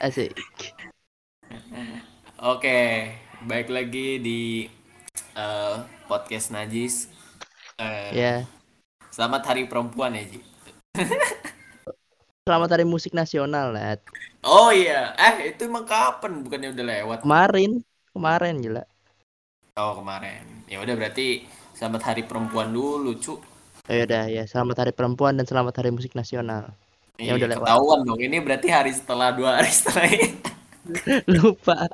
Asik. Oke, baik lagi di uh, podcast Najis. Uh, Ya, Selamat Hari Perempuan ya, Ji. selamat hari musik nasional. Oh iya, eh itu emang kapan? Bukannya udah lewat? Kemarin, kemarin gila. Oh kemarin. Ya udah berarti selamat Hari Perempuan dulu, cu. Oh ya udah ya, selamat hari perempuan dan selamat hari musik nasional. Ya udah lewat. ketahuan dong. Ini berarti hari setelah dua hari setelah ini. Lupa.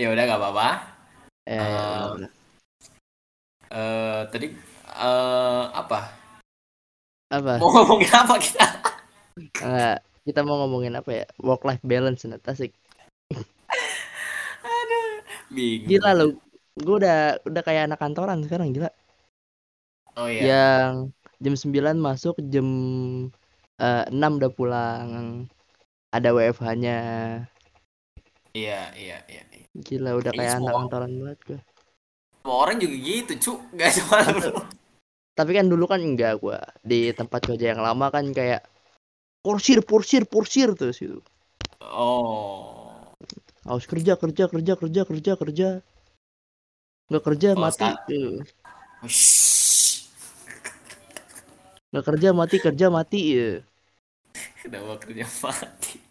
ya udah nggak apa-apa. Ya, ya, Eh, udah. Eh tadi eh apa? apa? Mau ngomongin apa kita? Enggak, kita mau ngomongin apa ya? Work life balance, Nat. Asik. Bingung. Gila lu. Gue udah udah kayak anak kantoran sekarang gila. Oh iya. Yang jam 9 masuk, jam 6 udah pulang. Ada WFH-nya. Iya, iya, iya. iya. Gila udah kayak anak kantoran banget gue. Semua orang juga gitu, cu. Gak cuma lu. Tapi kan dulu kan enggak gua di tempat kerja yang lama kan kayak porsir porsir porsir terus itu. Oh. Harus kerja kerja kerja kerja kerja kerja. Nggak kerja Oh, mati. Tuh. Shhh. Nggak kerja mati kerja mati ya. Kenapa kerja mati?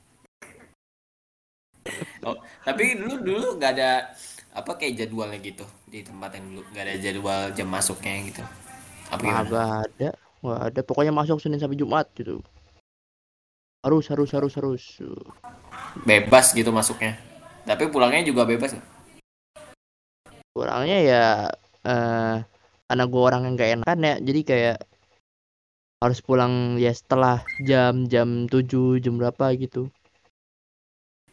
Oh, tapi dulu dulu nggak ada apa kayak jadwalnya gitu di tempat yang dulu nggak ada jadwal jam masuknya gitu. Apa gimana? Nggak ada, nggak ada. Pokoknya masuk Senin sampai Jumat gitu. Harus harus harus harus. Bebas gitu masuknya. Tapi pulangnya juga bebas. nggak? Kurangnya ya eh karena gua orang yang nggak enakan ya, jadi kayak harus pulang ya setelah jam jam 7 jam berapa gitu.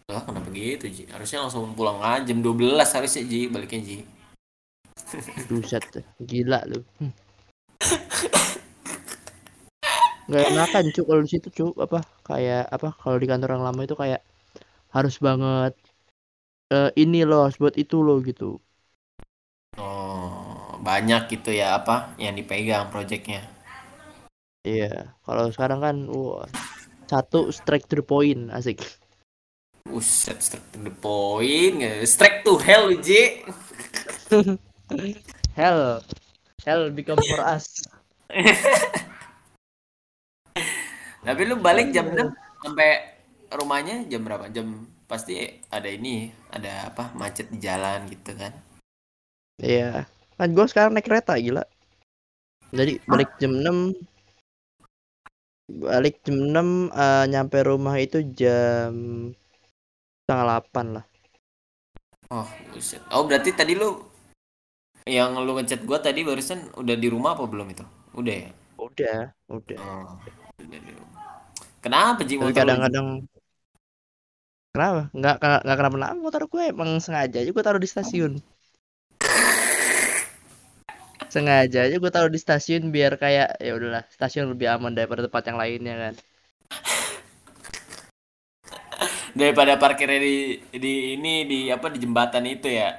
Lah kenapa gitu Ji? Harusnya langsung pulang aja jam 12 harusnya Ji baliknya Ji. Buset, gila lu. Hmm. Nggak enakan cuk kalau di situ cuk apa kayak apa kalau di kantor yang lama itu kayak harus banget eh, ini loh harus buat itu loh gitu. Oh, banyak gitu ya apa yang dipegang proyeknya. Iya, kalau sekarang kan wah satu strike to the point asik. Buset, strike to the point. Strike to hell, Ji. Hell, hell become for us. Tapi lu balik jam 6 sampai rumahnya jam berapa? Jam pasti ada ini, ada apa? Macet di jalan gitu kan. Iya, kan gue sekarang naik kereta gila. Jadi balik jam 6 balik jam 6 eh, nyampe rumah itu jam setengah 8 lah. Oh, buset. Oh, berarti tadi lu yang lu ngechat gua tadi barusan udah di rumah apa belum itu? Udah ya? Udah, udah. Oh, udah di rumah. Kenapa Ji Tapi motor kadang-kadang kenapa? Nggak nggak nggak kenapa-napa motor gue emang sengaja aja gue taruh di stasiun. Sengaja aja gue taruh di stasiun biar kayak ya udahlah stasiun lebih aman daripada tempat yang lainnya kan. daripada parkirnya di di ini di apa di jembatan itu ya?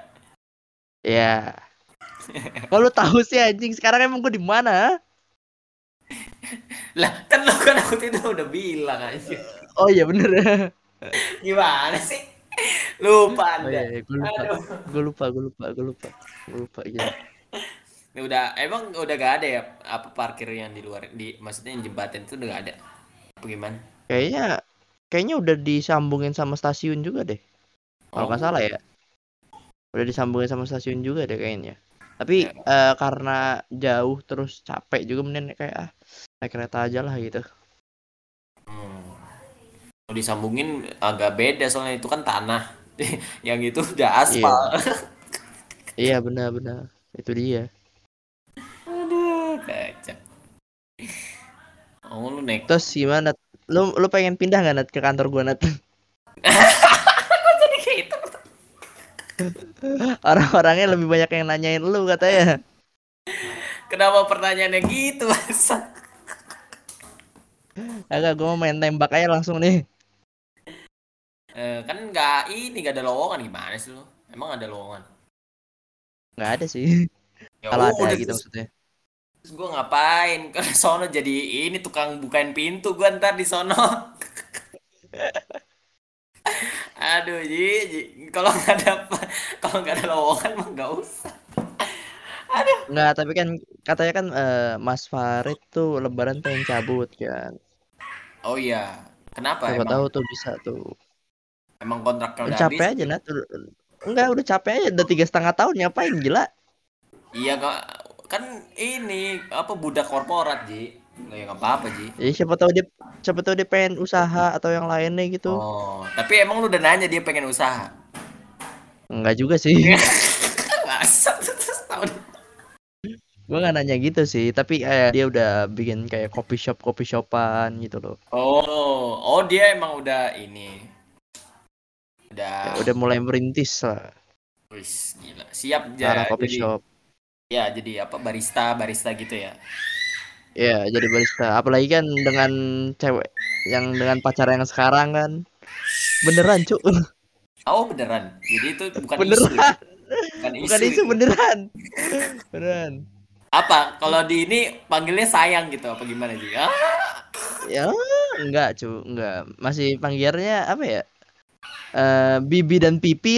Ya. Kalau tahu sih anjing sekarang emang gue di mana? Lah, kan lu kan aku itu udah bilang aja. Oh iya bener. Gimana sih? Lupa Oh Anda. iya, gue lupa. Gue lupa, gue lupa, gue lupa. Gue lupa gitu. Ya udah, emang udah gak ada ya apa parkir yang di luar di maksudnya yang jembatan itu udah gak ada. Apa gimana? Kayaknya kayaknya udah disambungin sama stasiun juga deh. Kalau nggak Oh. salah ya. Udah disambungin sama stasiun juga deh kayaknya. Tapi eh, karena jauh terus capek juga mending kayak ah naik kereta aja lah gitu. Hmm. Kalau disambungin agak beda soalnya itu kan tanah. yang itu udah aspal. Iya benar-benar. Itu dia. Oh, lu naik. Terus gimana? Lu lu pengen pindah nggak Nat ke kantor gua Nat? Jadi kayak itu. Orang-orangnya lebih banyak yang nanyain lu katanya. Kenapa pertanyaannya gitu, masa? Agak gua mau main tembak aja langsung nih. Eh, kan nggak ini nggak ada lowongan gimana sih lu? Emang ada lowongan? Nggak ada sih. Ya Kalau ada gitu maksudnya. Terus gue ngapain? Kan sono jadi ini tukang bukain pintu gue ntar di sono. Aduh, Ji, Ji. Kalau nggak ada kalau nggak ada lowongan mah nggak usah. Aduh. Nggak, tapi kan katanya kan eh, Mas Farid tuh Lebaran pengen cabut kan. Oh iya. Kenapa Siapa emang? tahu tuh bisa tuh. Emang kontraknya udah Capek habis? aja Nat. Enggak, udah capek aja. Udah tiga setengah tahun ngapain gila? Iya kok kan ini apa budak korporat Ji. Nggak ya nggak apa-apa Ji. Ya siapa tahu dia siapa tahu dia pengen usaha atau yang lainnya gitu. oh tapi emang lu udah nanya dia pengen usaha? Enggak juga sih. Gua nggak nanya gitu sih, tapi kayak dia udah bikin kayak coffee shop coffee shopan gitu loh. oh oh dia emang udah ini. Udah Ya, udah mulai merintis lah. Wis gila. Siap jadi shop. Ya jadi apa barista barista gitu ya Ya, jadi barista. Apalagi kan dengan cewek yang dengan pacar yang sekarang kan. Beneran, Cuk. oh beneran jadi itu bukan isu ya? Beneran. bukan isu, Bukan isu itu. beneran. Beneran. apa kalau di ini panggilnya sayang gitu apa gimana Ji ah Ya, enggak, Cuk. Enggak. Masih panggilannya apa ya? Eh, bibi dan pipi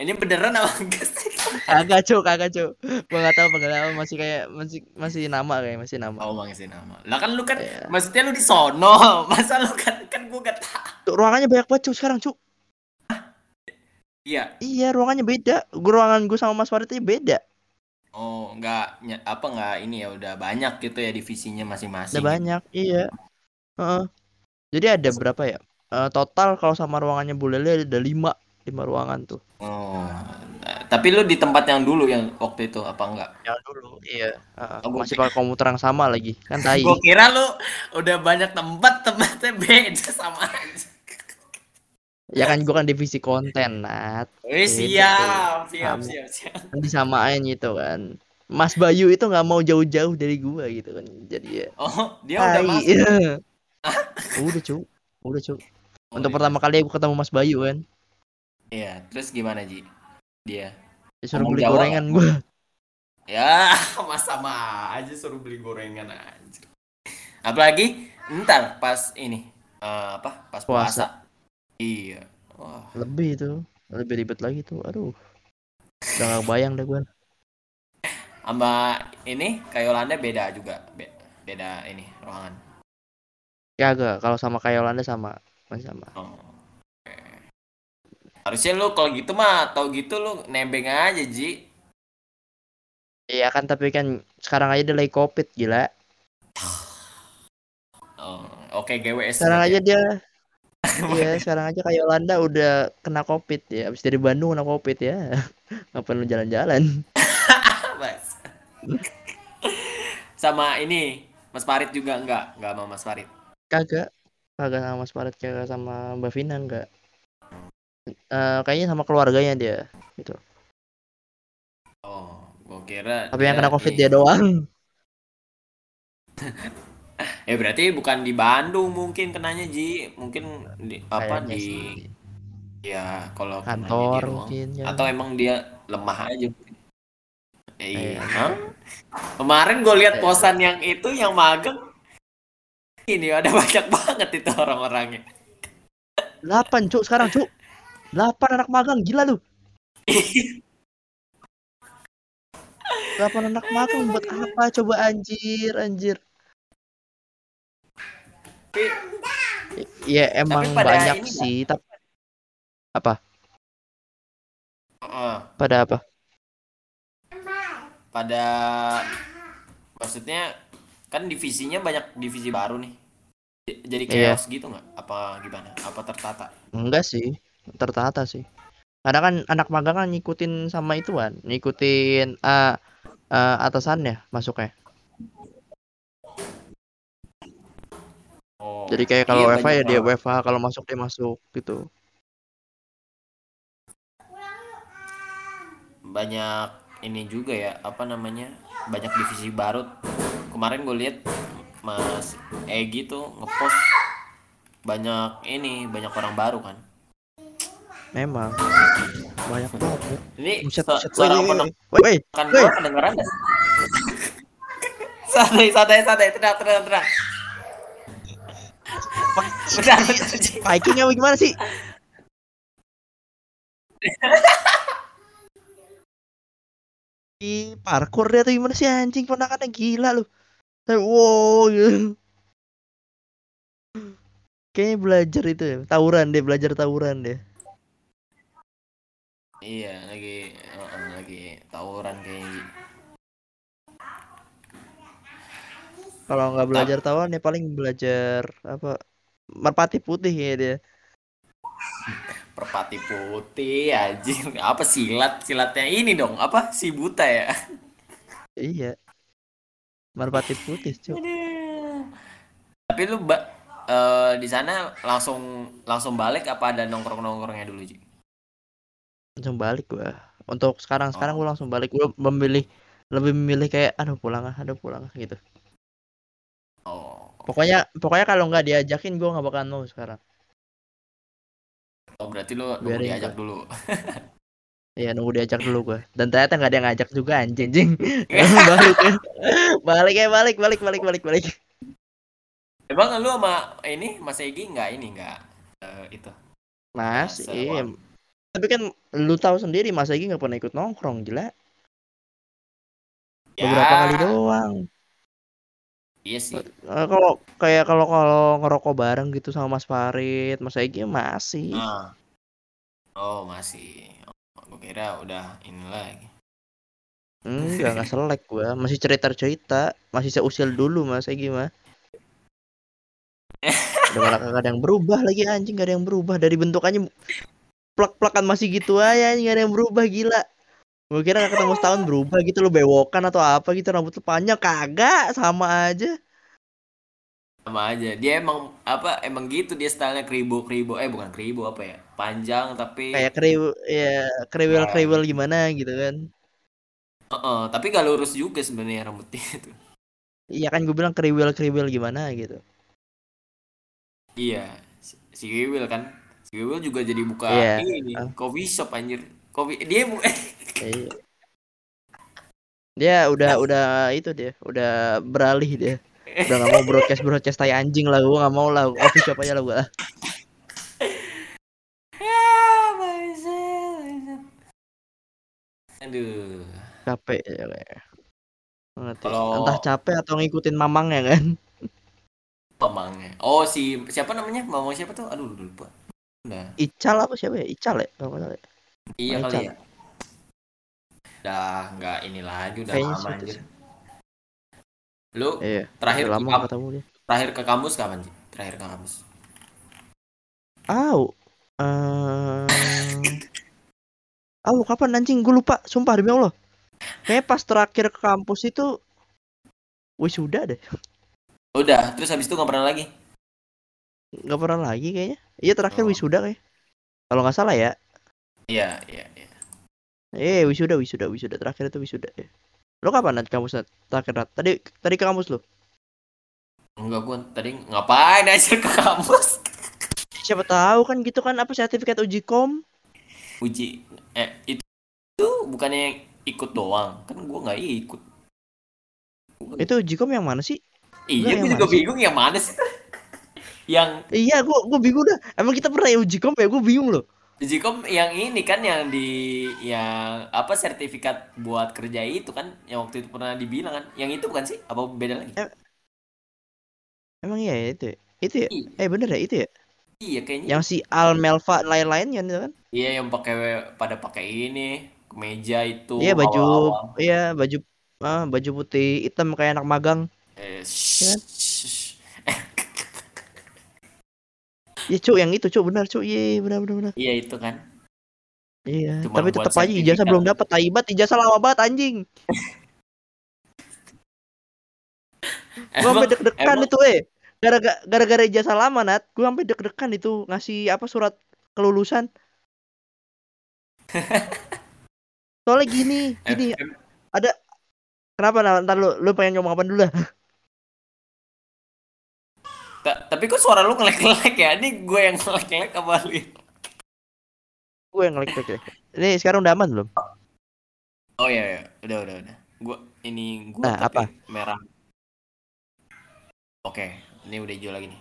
ini beneran apa enggak sih Kagak, Cuk, kagak, Cuk. Gua enggak tahu panggilan apa, masih kayak masih masih nama kayak masih nama. Oh mangsin nama. Lah kan lu kan Iya. maksudnya lu di sono. Masa lu kan kan gua gak tahu. Tuh, ruangannya banyak banget, Cuk, sekarang, Cuk. Iya. Iya, ruangannya beda. Gua ruangan gue sama Mas Farid itu beda. Oh, enggak ny- apa enggak ini ya udah banyak gitu ya divisinya masing-masing. Ada banyak, iya. Heeh. Jadi ada berapa ya? Eh, total kalau sama ruangannya Bu Lele ada lima, lima ruangan tuh. Oh. Tapi lu di tempat yang dulu yang waktu itu apa enggak? Yang dulu, iya. Heeh, Oh, masih pakai komputer yang sama lagi, kan tai. Gua kira lu udah banyak tempat tempatnya beda sama aja. Ya kan gua kan divisi konten, Nat. Wih, Beda siap, siap, siap, siap. Kan disamain gitu kan. Mas Bayu itu nggak mau jauh-jauh dari gua gitu kan. Jadi ya. Oh, dia udah tai. masuk. udah, Cuk. Udah, Cuk. Oh, Untuk iya. pertama kali aku ketemu Mas Bayu kan. Iya, terus gimana, Ji? Dia. Disuruh Ngomong beli Jawa gorengan gua. Ya, mas sama aja suruh beli gorengan aja. Apalagi ntar pas ini eh, apa? Pas puasa. Puasa. Iya. Wah, Lebih itu. Lebih ribet lagi tuh. Aduh. Udah bayang deh gua. sama ini kayak Yolanda beda juga. Be- beda ini ruangan. Kagak, kalau sama kayak Yolanda sama. Masih sama. Oh. Harusnya lu kalau gitu mah tau gitu lu nebeng aja, Ji. Iya kan, tapi kan sekarang aja dia lagi covid gila. Oh, oke GWS. Sekarang aja ya. dia Iya, sekarang aja kayak Yolanda udah kena covid ya. Abis dari Bandung kena covid ya. Ngapain lu jalan-jalan? Sama ini Mas Farid juga enggak? Enggak sama Mas Farid. Kagak. Kagak sama Mas Farid, kagak sama Mbak Vina enggak. Eh, kayaknya sama keluarganya dia gitu. Oh, gua kira Tapi yang kena covid ini. dia doang. Ya berarti bukan di Bandung mungkin kenanya Ji, mungkin di apa Kayaknya di sih. ya kalau kantor mungkin ya. atau emang dia lemah aja. Ya, iya. Hah? Kemarin gue lihat Iya. posan yang itu yang magang ini ada banyak banget itu orang-orangnya. 8 cuk sekarang cuk. 8 anak magang gila lu. 8 anak magang buat apa coba anjir anjir. Tapi Ya emang pada banyak sih tapi apa? eh, Pada apa? pada maksudnya kan divisinya banyak divisi baru nih. Jadi Iya. chaos gitu nggak? Apa gimana? Apa tertata? Enggak sih, tertata sih. Karena kan anak magang kan ngikutin sama ituan, ngikutin eh eh, atasannya masuknya. Oh, Jadi kayak kalau iya, WFH banyak ya dia. WFH, kalau masuk dia masuk gitu. banyak ini juga ya apa namanya banyak divisi baru kemarin gue lihat mas Egi tuh ngepost banyak ini banyak orang baru kan Memang banyak banget. ini Buset, buset. apa woi, woi, kan woi. gue kedengeran dah santai santai santai tenang tenang tenang bentar, bentar, Ci. Viking apa gimana sih? Di parkour dia tuh gimana sih anjing ponakannya gila lu. Wow gitu. Kayaknya belajar itu ya, tawuran deh, belajar tawuran deh. Iya, lagi heeh, lagi tawuran kayaknya. Kalau nggak belajar tawuran ya paling belajar apa? Merpati putih ya dia. Perpati putih anjing. Apa silat? Silatnya ini dong, apa? Si buta ya? Iya. Merpati putih, cuy. Tapi lu ba- eh, di sana langsung langsung balik apa ada nongkrong-nongkrongnya dulu, Ci? Langsung balik gua. Untuk sekarang sekarang Oh. gua langsung balik. Gua memilih lebih memilih kayak aduh pulang ah, aduh pulang ah gitu. Oh, Pokoknya pokoknya kalau nggak diajakin gua nggak bakalan mau sekarang. oh berarti lu nunggu Biarin diajak gua. dulu. Iya nunggu diajak dulu gua. Dan ternyata nggak ada yang ngajak juga anjing. anjing. balik ya. Balik ya balik balik balik balik balik. Emang lu sama ini Mas Egi nggak ini nggak eh, itu? Mas, iya. Tapi kan lu tahu sendiri Mas Egi nggak pernah ikut nongkrong gila. Ya, Beberapa kali doang. Iya sih. Eh, kalau kayak kalau kalau ngerokok bareng gitu sama Mas Farid, Mas Egi masih. Nah. Oh, masih. Oh, gue kira udah ini lagi. Enggak, enggak selek gua. Masih cerita-cerita, masih seusil dulu Mas Egi mah. Udah malah kagak ada yang berubah lagi anjing, gak ada yang berubah dari bentukannya plak-plakan masih gitu aja, anjing, gak ada yang berubah gila. Gue kira gak ketemu setahun berubah gitu lo bewokan atau apa gitu rambut lu panjang kagak sama aja. Sama aja. Dia emang apa? Emang gitu dia stylenya kribo-kribo. Eh, bukan kribo apa ya? Panjang tapi Kayak kriw ya kriwil-kriwil gimana gitu kan. Heeh, tapi gak lurus juga sebenarnya rambutnya itu. Iya kan gue bilang kriwil-kriwil gimana gitu. Iya, si Wiwil kan. Wiwil juga jadi buka Iya. ini, Ah. coffee shop anjir. Kopi dia bu Iya. Dia udah udah itu dia, udah beralih dia. Udah gak mau broadcast broadcast tai anjing lah, gua gak mau lah, coffee shop aja lah gua. Aduh. Capek ya kayak. Kalau- Entah capek atau ngikutin mamangnya kan. Mamangnya. Oh, si siapa namanya? Mamang siapa tuh? Aduh, lupa. Udah. Ical apa siapa ya? Ical ya? Kalau salah ya. Iya kali Ical. ya. Udah nggak ini lagi, udah Kayaknya lama anjir. sih. Lu Iya. terakhir ke, lama gak ketemu dia. terakhir ke kampus kapan sih? Terakhir ke kampus. Au. Eh. Au kapan anjing? Gue lupa, sumpah demi Allah. Kayak pas terakhir ke kampus itu wisuda deh. Udah, terus habis itu nggak pernah lagi. Nggak pernah lagi kayaknya. Iya terakhir Oh. wisuda kayak. Kalau nggak salah ya. Iya, iya, iya. Eh wisuda wisuda wisuda terakhir itu wisuda ya. Lo kapan nanti kampus terakhir Nat? Tadi tadi ke kampus lo? Enggak gua tadi ngapain aja ke kampus? Siapa tahu kan gitu kan apa sertifikat uji kom? Uji eh itu, itu bukannya yang ikut doang. Kan gua nggak ikut. Itu uji kom yang mana sih? iya, gua juga bingung yang mana sih? Yang Iya, gua gua bingung dah. Emang kita pernah ya uji kom ya? Gua bingung loh. Ujikom yang ini kan yang di yang apa sertifikat buat kerja itu kan yang waktu itu pernah dibilang kan yang itu bukan sih apa beda lagi Emang iya ya itu ya? Itu ya? Iya. Eh bener ya itu ya? iya kayaknya Yang si Al Melva lain-lain kan itu kan? iya yang pakai pada pakai ini kemeja itu Iya baju awal-awal. iya baju ah, baju putih hitam kayak anak magang. eh, Kan? Iya cuk yang itu cuk benar cuk. Iya benar benar benar. iya itu kan Iya, Cuma tapi tetap aja ijazah belum dapat. Taibat ijazah lama banget anjing. Gua sampai deg-degan itu eh. Gara-gara gara-gara ijazah lama Nat, gua sampai deg-degan itu ngasih apa surat kelulusan. Soalnya gini, gini em- kenapa Nat? Ntar lu lu pengen ngomong apa dulu lah? ta- tapi kok suara lu ngelek-ngelek ya ini gue yang ngelek-ngelek apa lu Gue yang ngelik ya. Ini sekarang udah aman belum? oh iya, iya. udah udah udah gue ini gue Nah, tapi merah oke ini udah hijau lagi nih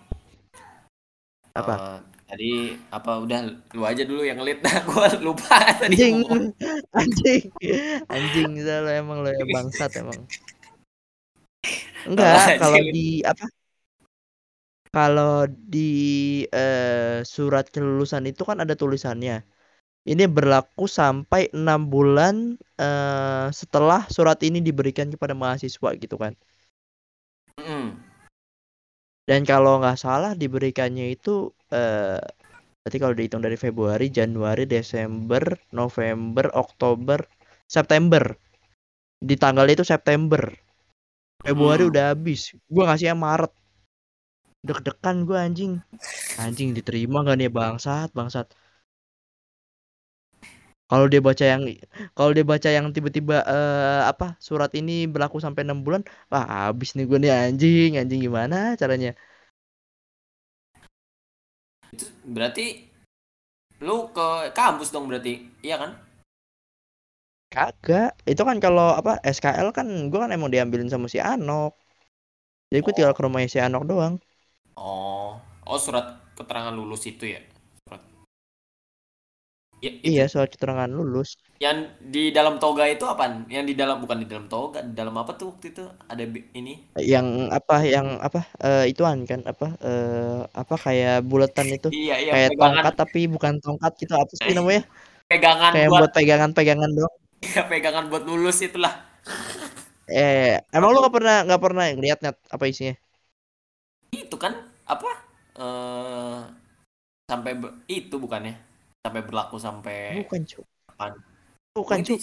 Apa? Eh, tadi apa udah lu aja dulu yang ngelit dah gua lupa tadi Anjing, ngomong. anjing, anjing lu emang lu ya bangsat emang. Enggak, kalau di apa? Kalau di eh, surat kelulusan itu kan ada tulisannya. Ini berlaku sampai enam bulan eh, setelah surat ini diberikan kepada mahasiswa gitu kan. Mm. Dan kalau nggak salah diberikannya itu eh berarti kalau dihitung dari Februari, Januari, Desember, November, Oktober, September. Di tanggal itu September. Februari Hmm. udah habis. Gua ngasihnya Maret. Deg-degan gua anjing. Anjing diterima gak nih bangsat, bangsat. Kalau dia baca yang kalau dia baca yang tiba-tiba eh, apa surat ini berlaku sampai enam bulan, wah habis nih gue nih anjing, anjing gimana caranya? Itu berarti lu ke kampus dong berarti. Iya kan? Kagak. Itu kan kalau apa SKL kan gue kan emang diambilin sama si Anok. Jadi gue tinggal ke rumahnya si Anok doang. Oh. Oh, surat keterangan lulus itu ya. Surat. Ya, itu Iya soal keterangan lulus. yang di dalam toga itu apaan? Yang di dalam bukan di dalam toga, di dalam apa tuh waktu itu? Ada ini. Yang apa yang apa eh, ituan kan apa eh, apa kayak buletan itu Iya, iya, kayak pegangan tongkat tapi bukan tongkat gitu apa sih namanya? pegangan Kayak buat buat pegangan-pegangan doang. ya, pegangan buat lulus itulah. Eh, emang lu nggak pernah nggak pernah ngeliat net apa isinya? Itu kan apa? Eh sampai itu bukannya? Sampai berlaku sampai Bukan cu, kapan? bukan cu.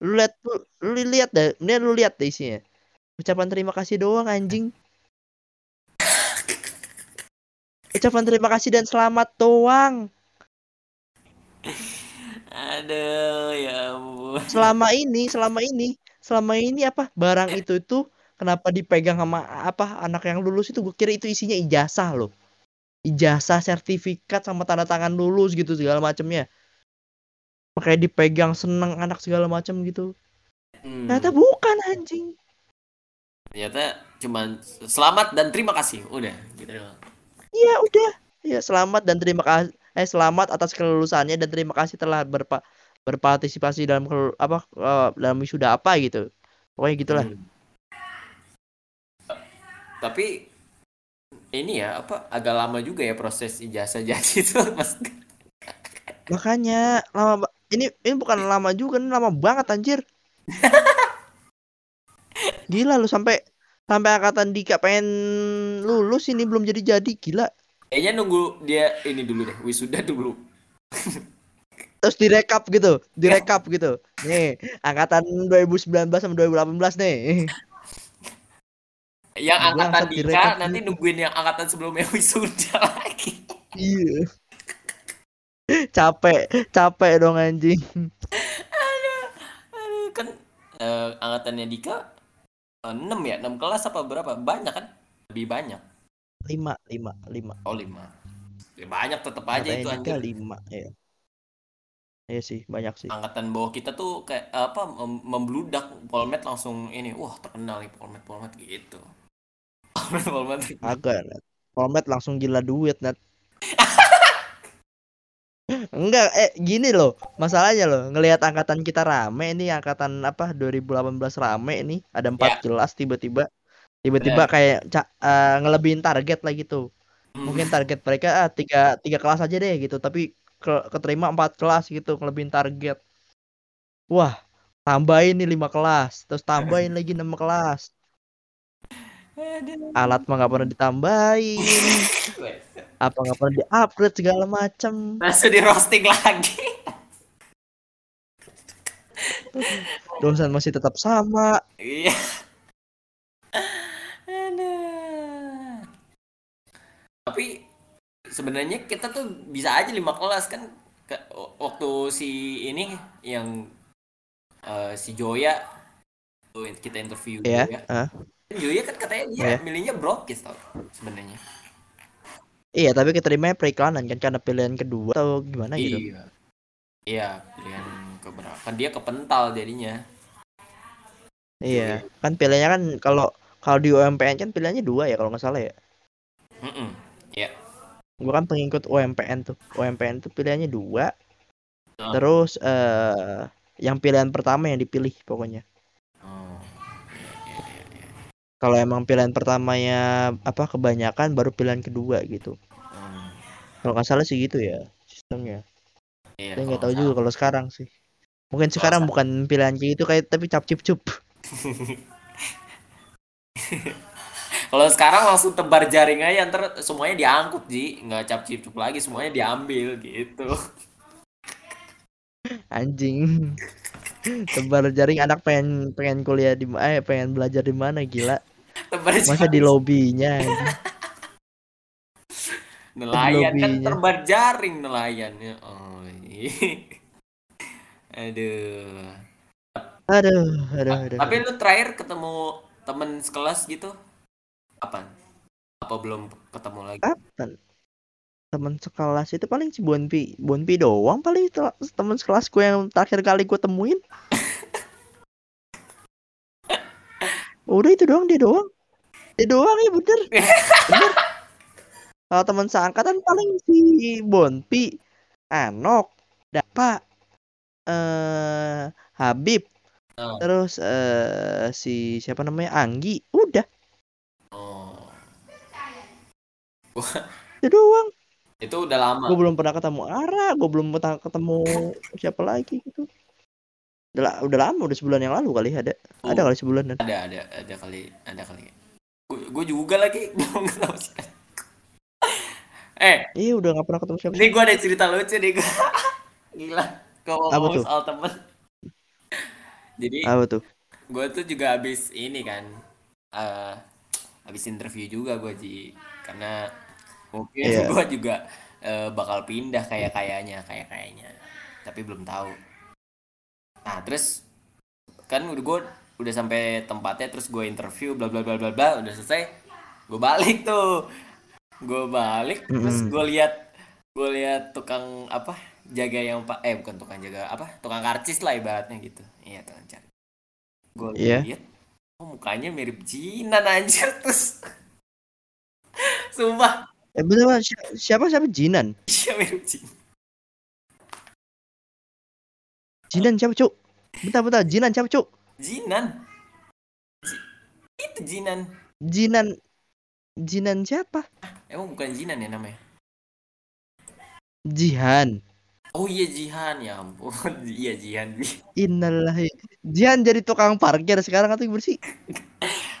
Lu lihat lu, lu lihat deh, ini lu lihat deh isinya. Ucapan terima kasih doang anjing. Ucapan terima kasih dan selamat doang. Aduh, ya ampun. Selama ini, selama ini, selama ini apa barang itu itu kenapa dipegang sama apa anak yang lulus itu gue kira itu isinya ijazah loh. Ijazah, sertifikat sama tanda tangan lulus gitu segala macamnya. Makanya dipegang seneng anak segala macam gitu. Hmm, Ternyata bukan anjing. ternyata cuman selamat dan terima kasih. Udah, gitu doang. Iya udah. Ya selamat dan terima kasih. Eh selamat atas kelulusannya dan terima kasih telah berpa berpartisipasi dalam apa eh, dalam wisuda apa gitu. Pokoknya gitulah. Hmm. Tapi ini ya apa agak lama juga ya proses ijazah jadi itu Mas. Makanya lama ini ini bukan lama juga, ini lama banget anjir. Gila lu sampai sampai angkatan Dika pengen lulus ini belum jadi-jadi gila. Kayaknya nunggu dia ini dulu deh, wisuda dulu. Terus direkap gitu, direkap gitu. Nih, angkatan 2019 sama 2018 nih. Yang angkatan Bangsat, Dika nanti gitu. nungguin yang angkatan sebelumnya wisuda lagi. Iya. Capek, capek dong anjing. Aduh, aduh kan eh, angkatannya Dika 6 ya, 6 kelas apa berapa? Banyak kan? Lebih banyak. 5, 5, 5. Oh, 5. Ya, banyak tetap aja itu Dika anjir. 5 ya. Iya sih, banyak sih. Angkatan bawah kita tuh kayak apa mem- membludak Polmed langsung ini, wah terkenal nih Polmed Polmed gitu. Polmed Polmed. Agak, Nat. Polmed langsung gila duit, Nat. Enggak, eh gini loh, masalahnya loh, ngelihat angkatan kita rame ini angkatan apa 2018 rame ini ada empat Ya. kelas tiba-tiba tiba-tiba kayak ca- eh, ngelebihin target lah gitu. Hmm. Mungkin target mereka ah, tiga tiga kelas aja deh gitu, tapi ke- keterima empat kelas gitu ngelebihin target. Wah, tambahin nih lima kelas, terus tambahin lagi enam kelas. Alat mah nggak pernah ditambahin, apa nggak pernah di-upgrade segala macam. Langsung di roasting lagi. Dosen masih tetap sama. Iya. Aduh. Tapi sebenarnya kita tuh bisa aja lima kelas kan Ke- waktu si ini yang eh, si Joya tuh kita interview Ya, Joya. ah. Joya kan katanya dia Ya. milihnya broadcast tau sebenarnya. Iya, tapi keterimanya periklanan kan karena pilihan kedua atau gimana gitu. Iya. Iya, pilihan keberapa? Kan dia kepental jadinya. Iya, kan pilihannya kan kalau kalau di UMPN kan pilihannya dua ya kalau nggak salah ya. Mm-mm. Iya. Gua kan pengikut UMPN tuh. UMPN tuh pilihannya dua. Oh. Terus eh yang pilihan pertama yang dipilih pokoknya. Oh. Iya, iya, iya. Kalau emang pilihan pertamanya apa kebanyakan baru pilihan kedua gitu. Hmm. Kalau nggak salah sih gitu ya sistemnya. Iya, Saya nggak tahu juga kalau sekarang sih. Mungkin sekarang bukan pilihan kayak gitu kayak tapi cap cip cup. Kalau sekarang langsung tebar jaring aja ntar semuanya diangkut Ji, nggak cap cip cup lagi semuanya diambil gitu. Anjing. Tebar jaring anak pengen pengen kuliah di eh pengen belajar di mana gila. Tebar Masa di anjing. nelayan kan lobbynya. tebar jaring nelayannya. Oh. iya. Aduh. Aduh, aduh, aduh. Tapi lu terakhir ketemu temen sekelas gitu? Kapan? Apa belum ketemu lagi? Kapan? Teman sekelas itu paling si Bonpi, Bonpi doang paling teman sekelasku yang terakhir kali gue temuin. Udah itu doang dia doang. Dia doang ya bener. Bener. Kalau teman seangkatan paling si Bonpi, Anok, Dapa, eh Habib, Oh. terus eh si siapa namanya Anggi, udah Oh. itu doang. Itu udah lama. gue belum pernah ketemu Ara gue belum pernah ketemu siapa lagi gitu udah, udah lama udah sebulan yang lalu kali ada ada Oh. kali sebulan Ada ada ada kali ada kali. Gue juga lagi belum ketemu siapa. Eh, iya udah nggak pernah ketemu siapa ini gue ada cerita lucu nih gue. Gila. Apa ngomong tuh? soal temen. Jadi apa tuh gue tuh juga habis ini kan eh habis interview juga gue Ji karena mungkin Iya. gue juga eh, bakal pindah kayak kayaknya kayak kayaknya tapi belum tahu nah terus kan udah gue udah sampai tempatnya terus gue interview bla bla bla bla bla udah selesai gue balik tuh. Gue balik terus Mm-mm. gue lihat gue lihat tukang apa jaga yang pak eh bukan tukang jaga apa tukang karcis lah ibaratnya gitu. Iya tukang cari. Gue Iya. lihat oh mukanya mirip Jinan anjir terus. Sumpah. Eh bener Mas. Si- siapa siapa? Jinan? Iya mirip Jinan Jinan siapa cuk? Bentar bentar. Jinan siapa cuk Jinan. Ji- itu Jinan. Jinan. Jinan siapa? Emang bukan Jinan ya namanya? Jihan. Oh iya Jihan. Ya ampun. Iya Jihan. Innalillahi. Jihan jadi tukang parkir sekarang atau bersih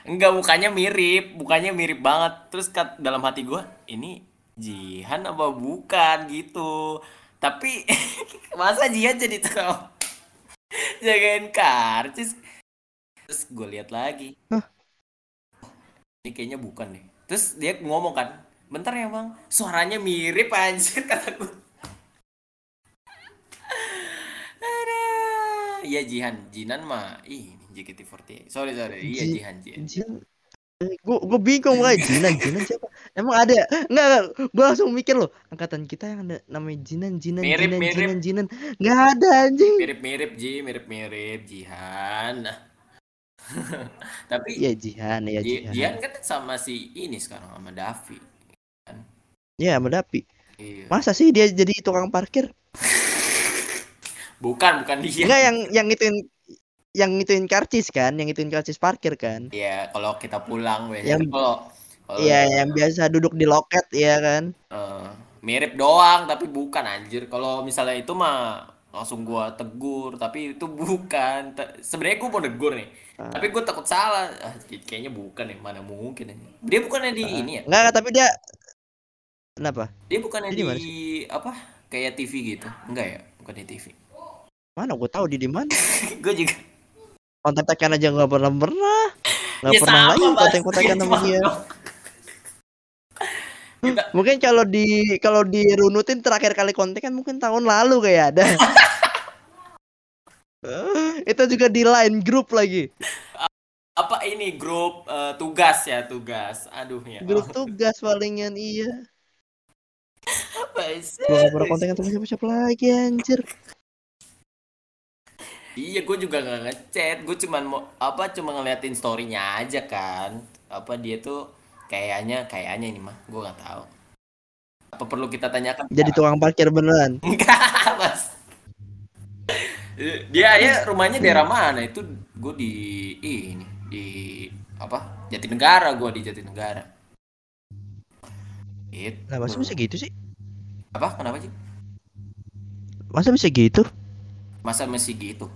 Enggak mukanya mirip, mukanya mirip banget. Terus kat, dalam hati gua ini Jihan apa bukan? Gitu. Tapi masa Jihan jadi tukang jagain karcis. Terus gue lihat lagi. Hah? Ini kayaknya bukan deh. Terus dia ngomong kan, bentar ya bang, suaranya mirip anjir kata gue. Iya Jihan, Jinan mah ih JKT48. Sorry sorry, iya Ji- Jihan Jihan. Jihan gue gue bingung makanya Jinan Jinan siapa emang ada nggak nggak gue langsung mikir loh angkatan kita yang ada namanya Jinan Jinan Mirip, Jinan mirip. Jinan Jinan nggak ada anjing mirip-mirip Ji, mirip-mirip Jihan. Tapi Iya Jihan ya Ji- Jihan Jihan kan sama si ini sekarang sama Davi. ya sama Dapi Iya. masa sih dia jadi tukang parkir Bukan, bukan dia. enggak yang yang ituin yang ngituin karcis kan yang ngituin karcis parkir kan Iya, kalau kita pulang biasanya Yang- kalau iya yang biasa duduk di loket ya kan eh, mirip doang tapi bukan anjir. Kalau misalnya itu mah langsung gua tegur, tapi itu bukan. Sebenarnya gua mau negur nih. Ah. Tapi gua takut salah. Ah, kayaknya bukan nih, mana mungkin ini. Dia bukannya di ini ya? enggak enggak, tapi dia kenapa Dia bukannya Dia di di apa? Kayak TV gitu. Enggak ya? Bukan di TV. mana gue tahu di di mana gue juga kontak-kontakan aja nggak pernah pernah nggak Ya, pernah lagi kontak-kontakan Ya, sama dia. Kita Mungkin kalau di kalau dirunutin terakhir kali kontak kan mungkin tahun lalu kayak ada. itu juga di line grup lagi. apa ini grup eh, tugas ya tugas. Aduh ya. Grup tugas palingan iya. Gua gak pernah kontak sama siapa-siapa lagi anjir. Iya, gue juga nggak ngechat. Gue cuman mau apa cuma ngeliatin storynya aja kan. Apa dia tuh kayaknya kayaknya ini mah gue nggak tahu. Apa perlu kita tanyakan? Jadi tukang parkir beneran. Enggak, Mas. Dia ya rumahnya daerah mana? Itu gue di ini di apa? Jatinegara gue di Jatinegara. Itu. Nah, masa bisa gitu sih? Apa? Kenapa sih? Masa bisa gitu? Masa masih gitu?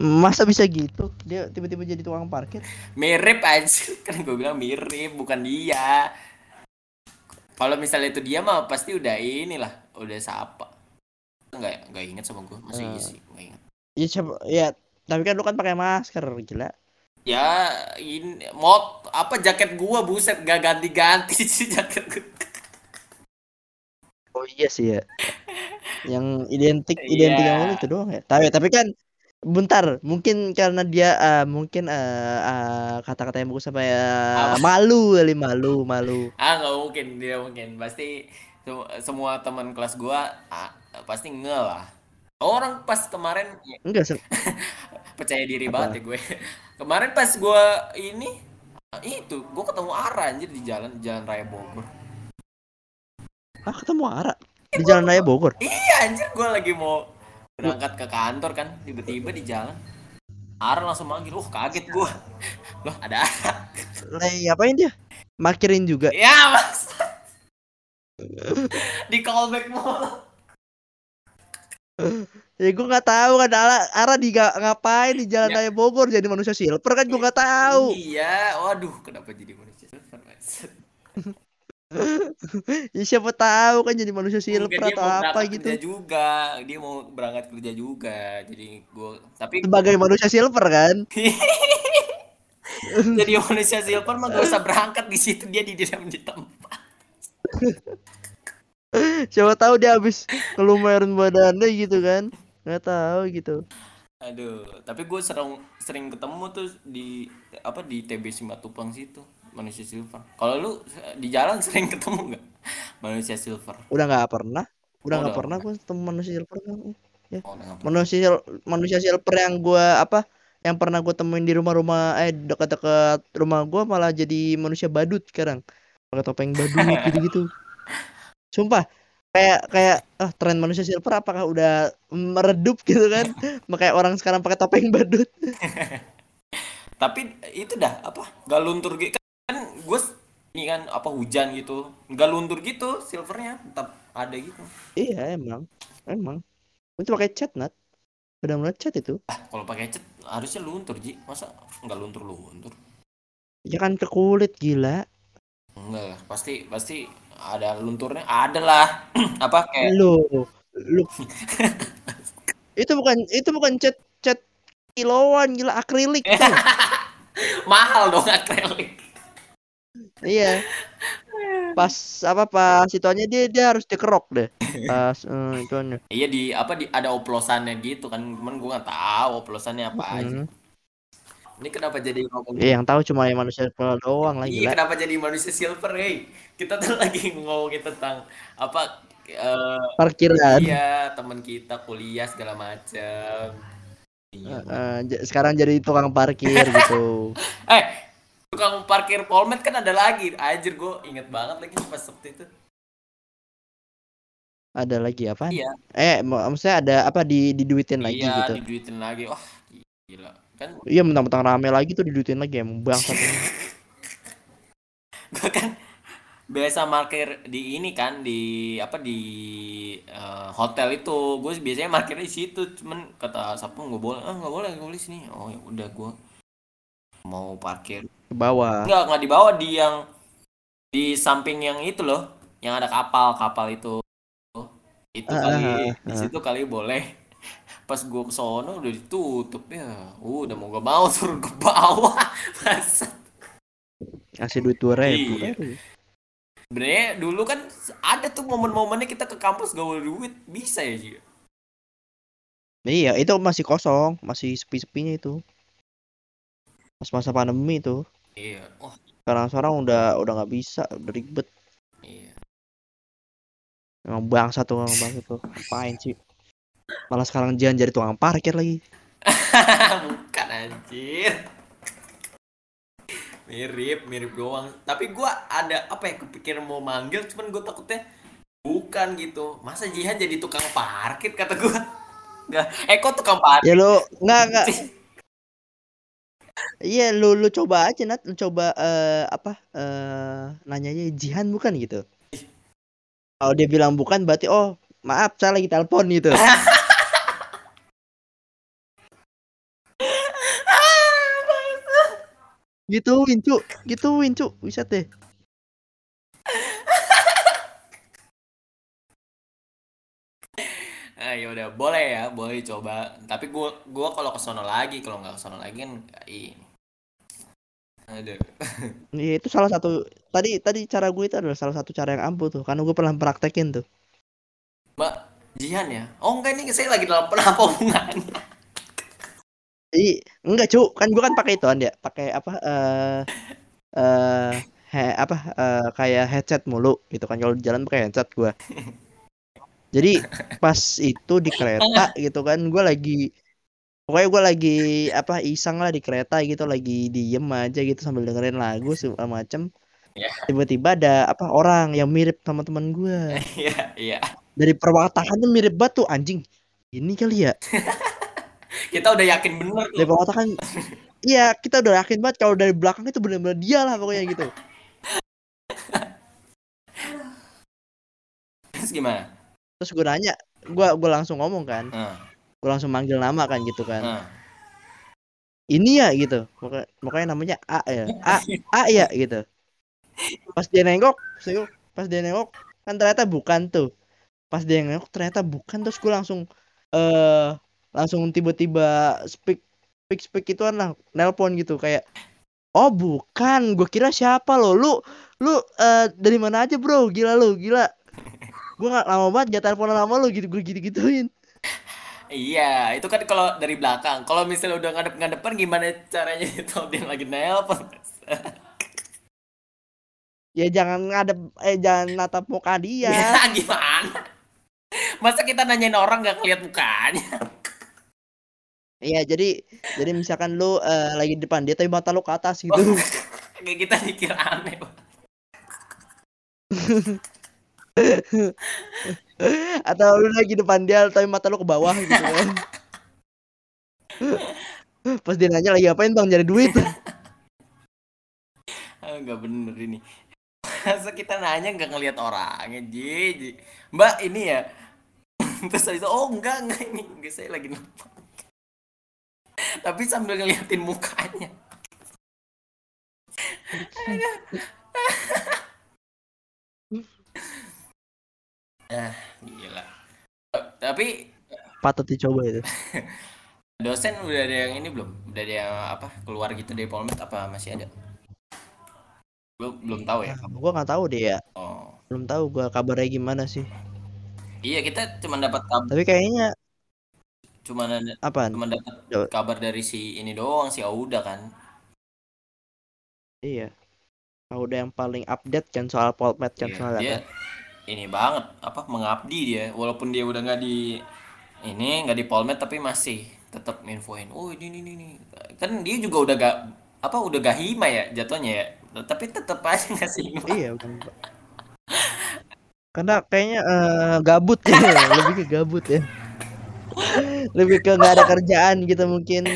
Masa bisa gitu? Dia tiba-tiba jadi tukang parkir. Mirip aja kan gue bilang mirip bukan dia. Kalau misalnya itu dia mah pasti udah inilah, udah sapa. Enggak enggak inget sama gue, masih Hmm. isi, enggak inget. Ya coba ya, tapi kan lu kan pakai masker, gila. Ya, ini mod apa jaket gua buset gak ganti-ganti sih jaket gua. Oh iya sih ya. Yang identik Iya. identik sama lu itu doang ya. Tapi tapi kan bentar, mungkin karena dia eh, mungkin eh, eh, kata-kata yang bagus apa ya Apa? malu kali malu malu. Ah nggak mungkin dia mungkin pasti sem- semua teman kelas gua ah, pasti nge lah. Orang pas kemarin ya, Enggak se- percaya diri Apa? banget ya gue. Kemarin pas gua ini ah, itu gua ketemu Ara anjir di jalan jalan raya Bogor. Ah ketemu Ara di Jalan Raya Bogor. Iya anjir gua lagi mau berangkat ke kantor kan tiba-tiba di jalan Ara langsung manggil, uh kaget gua. Loh ada Ara. Lagi ngapain dia? Makirin juga. Ya mas. di callback mulu. Ya gue nggak tahu kan Ara, Ara di ga- ngapain di Jalan Ya. Raya Bogor jadi manusia silver kan gue nggak tahu. Iya, waduh, kenapa jadi manusia silver? Ya siapa tahu kan jadi manusia silver Mungkin dia atau mau apa gitu. kerja juga, dia mau berangkat kerja juga. Jadi gue, tapi Sebagai manusia silver kan. jadi manusia silver mah gak usah berangkat di situ dia di dalam di tempat. Siapa tahu dia habis ngelumarin badannya gitu kan. Nggak tahu gitu. Aduh, tapi gue sering sering ketemu tuh di apa di TB Simatupang situ manusia silver. Kalau lu di jalan sering ketemu nggak manusia silver? Udah nggak pernah. Udah Oh, nggak udah pernah gue ketemu manusia silver. Ya. Oh. Manusia manusia silver yang gua apa yang pernah gue temuin di rumah-rumah eh dekat-dekat rumah gua malah jadi manusia badut sekarang pakai topeng badut gitu-gitu sumpah kayak kayak ah tren manusia silver apakah udah meredup gitu kan makanya orang sekarang pakai topeng badut Tapi itu dah apa? Gak luntur gitu kan gue ini kan apa hujan gitu. Gak luntur gitu silvernya tetap ada gitu. iya emang emang itu pakai cat nat udah mulai cat itu Ah, kalau pakai cat harusnya luntur Ji. Masa nggak luntur-luntur? ya kan ke kulit gila Enggak pasti pasti ada lunturnya. Ada lah. apa kayak lu lu itu bukan itu bukan cat cat kiloan gila akrilik tuh mahal dong akrilik. Iya. Pas apa pas situannya dia dia harus dikerok deh. Pas eh, ituannya. Iya di apa di ada oplosannya gitu kan. Cuman gue nggak tahu oplosannya apa aja. Hmm. Ini kenapa jadi ngomong Iya, yang tahu cuma yang manusia silver doang lah Iya, kenapa jadi manusia silver, hey? Kita tuh lagi ngomongin tentang apa eh, Parkiran. iya, teman kita kuliah segala macam. Iya. Eh, j- sekarang jadi tukang parkir gitu. Eh, tukang parkir Polmed kan ada lagi. Anjir, gue inget banget lagi pas waktu itu. Ada lagi apa? Iya. Eh, mak- maksudnya ada apa di diduitin lagi iya, gitu. diduitin lagi. Wah, gila. Kan Iya, mentang-mentang rame lagi tuh diduitin lagi emang bangsat. gue kan biasa parkir di ini kan di apa di eh, hotel itu gue biasanya parkir di situ cuman kata Sapu nggak boleh ah nggak boleh nggak boleh sini oh ya udah gue mau parkir Ke bawah. nggak nggak dibawa di yang di samping yang itu loh yang ada kapal kapal itu itu Ah, kali ah, di ah. situ kali boleh pas gue ke sono udah ditutup ya udah mau gak mau turun ke bawah Bangsat. Kasih duit 2000. Iya. Aduh. Sebenarnya dulu kan ada tuh momen-momennya kita ke kampus gak bawa duit bisa ya sih. Iya, itu masih kosong, masih sepi-sepinya itu. Pas masa pandemi itu. Iya. Oh Sekarang sekarang udah udah nggak bisa, udah ribet. iya. Emang bangsa tuh bangsa tuh. Ngapain sih? Malah sekarang jangan jadi tukang parkir lagi. Bukan anjir. mirip mirip doang tapi gua ada apa ya kepikiran mau manggil cuman gua takutnya bukan gitu masa Jihan jadi tukang parkir kata gua nggak eh kok tukang parkir Ya lu nggak nggak. Iya lu lu coba aja Nat, lu coba eh apa eh nanyanya Jihan bukan gitu. Kalau dia bilang bukan berarti oh maaf saya lagi telepon gitu. Gituin cu, gituin cu, bisa deh. Ah, ya udah boleh ya, boleh coba. Tapi gua gua kalau ke sono lagi, kalau nggak ke sono lagi kan ini. Aduh. Iya itu salah satu tadi tadi cara gue itu adalah salah satu cara yang ampuh tuh karena gue pernah praktekin tuh. Mbak Jihan ya? Oh enggak nih saya lagi dalam hubungannya? Iya, enggak cu, kan gue kan pakai itu ya, pakai apa eh eh he, apa eh, kayak headset mulu gitu kan kalau jalan pakai headset gue. Jadi pas itu di kereta gitu kan gue lagi pokoknya gue lagi apa iseng lah di kereta gitu lagi diem aja gitu sambil dengerin lagu segala macem. Ya. Tiba-tiba ada apa orang yang mirip sama teman gue. Iya, iya. Dari perwatakannya mirip tuh anjing. Ini kali ya. Kita udah yakin bener Dari tuh. perwatakan Iya, kita udah yakin banget kalau dari belakang itu benar-benar dia lah pokoknya gitu. Terus gimana? Terus gue nanya, gue gue langsung ngomong kan, Nah, gue langsung manggil nama kan gitu kan. nah. Ini ya gitu, Pokoknya, pokoknya namanya A ya, A A ya gitu. Pas dia nengok, pas dia nengok kan ternyata bukan tuh. Pas dia nengok ternyata bukan terus gue langsung eh langsung tiba-tiba speak speak speak ituan lah nelpon gitu kayak oh bukan gue kira siapa lo lu lu eh, dari mana aja bro gila lu gila gue nggak lama banget gak teleponan sama lu gitu gue gitu gituin Iya, itu kan kalau dari belakang. Kalau misalnya udah ngadep-ngadepan gimana caranya tahu dia lagi nelpon? ya jangan ngadep eh jangan natap muka dia Ya, gimana? Masa kita nanyain orang nggak ngeliat mukanya? Iya, jadi jadi misalkan lu eh, lagi di depan dia tapi mata lu ke atas gitu. Oh. Kayak kita dikira aneh. Atau lu lagi depan dia tapi mata lu ke bawah gitu kan. Pas dia nanya lagi apain bang nyari duit. Ah, nggak bener ini. Masa kita nanya nggak ngeliat orangnya, Ji. Mbak ini ya. Terus habis itu, oh enggak, enggak ini. Enggak, saya lagi nelpon. Tapi sambil ngeliatin mukanya. ah, gila. Tapi Patut dicoba itu. dosen udah ada yang ini belum? Udah ada yang apa? Keluar gitu dari Polmed apa masih ada? Belum belum tahu ya. Gua nggak tahu deh ya. Oh. Belum tahu gua kabarnya gimana sih. Iya, kita cuma dapat kabar Tapi kayaknya cuma apa? cuma dapat Coba. kabar dari si ini doang si Auda kan. Iya. Udah yang paling update kan soal Polmed kan Iya, soalnya dia kan. ini banget apa mengabdi dia walaupun dia udah nggak di ini nggak di Polmed tapi masih tetap infoin oh ini ini ini kan dia juga udah gak apa udah gak hima ya jatuhnya ya tapi tetap aja ngasih info. Iya, bukan. Karena kayaknya eh, gabut ya, lebih ke gabut ya. Lebih ke nggak ada kerjaan gitu mungkin.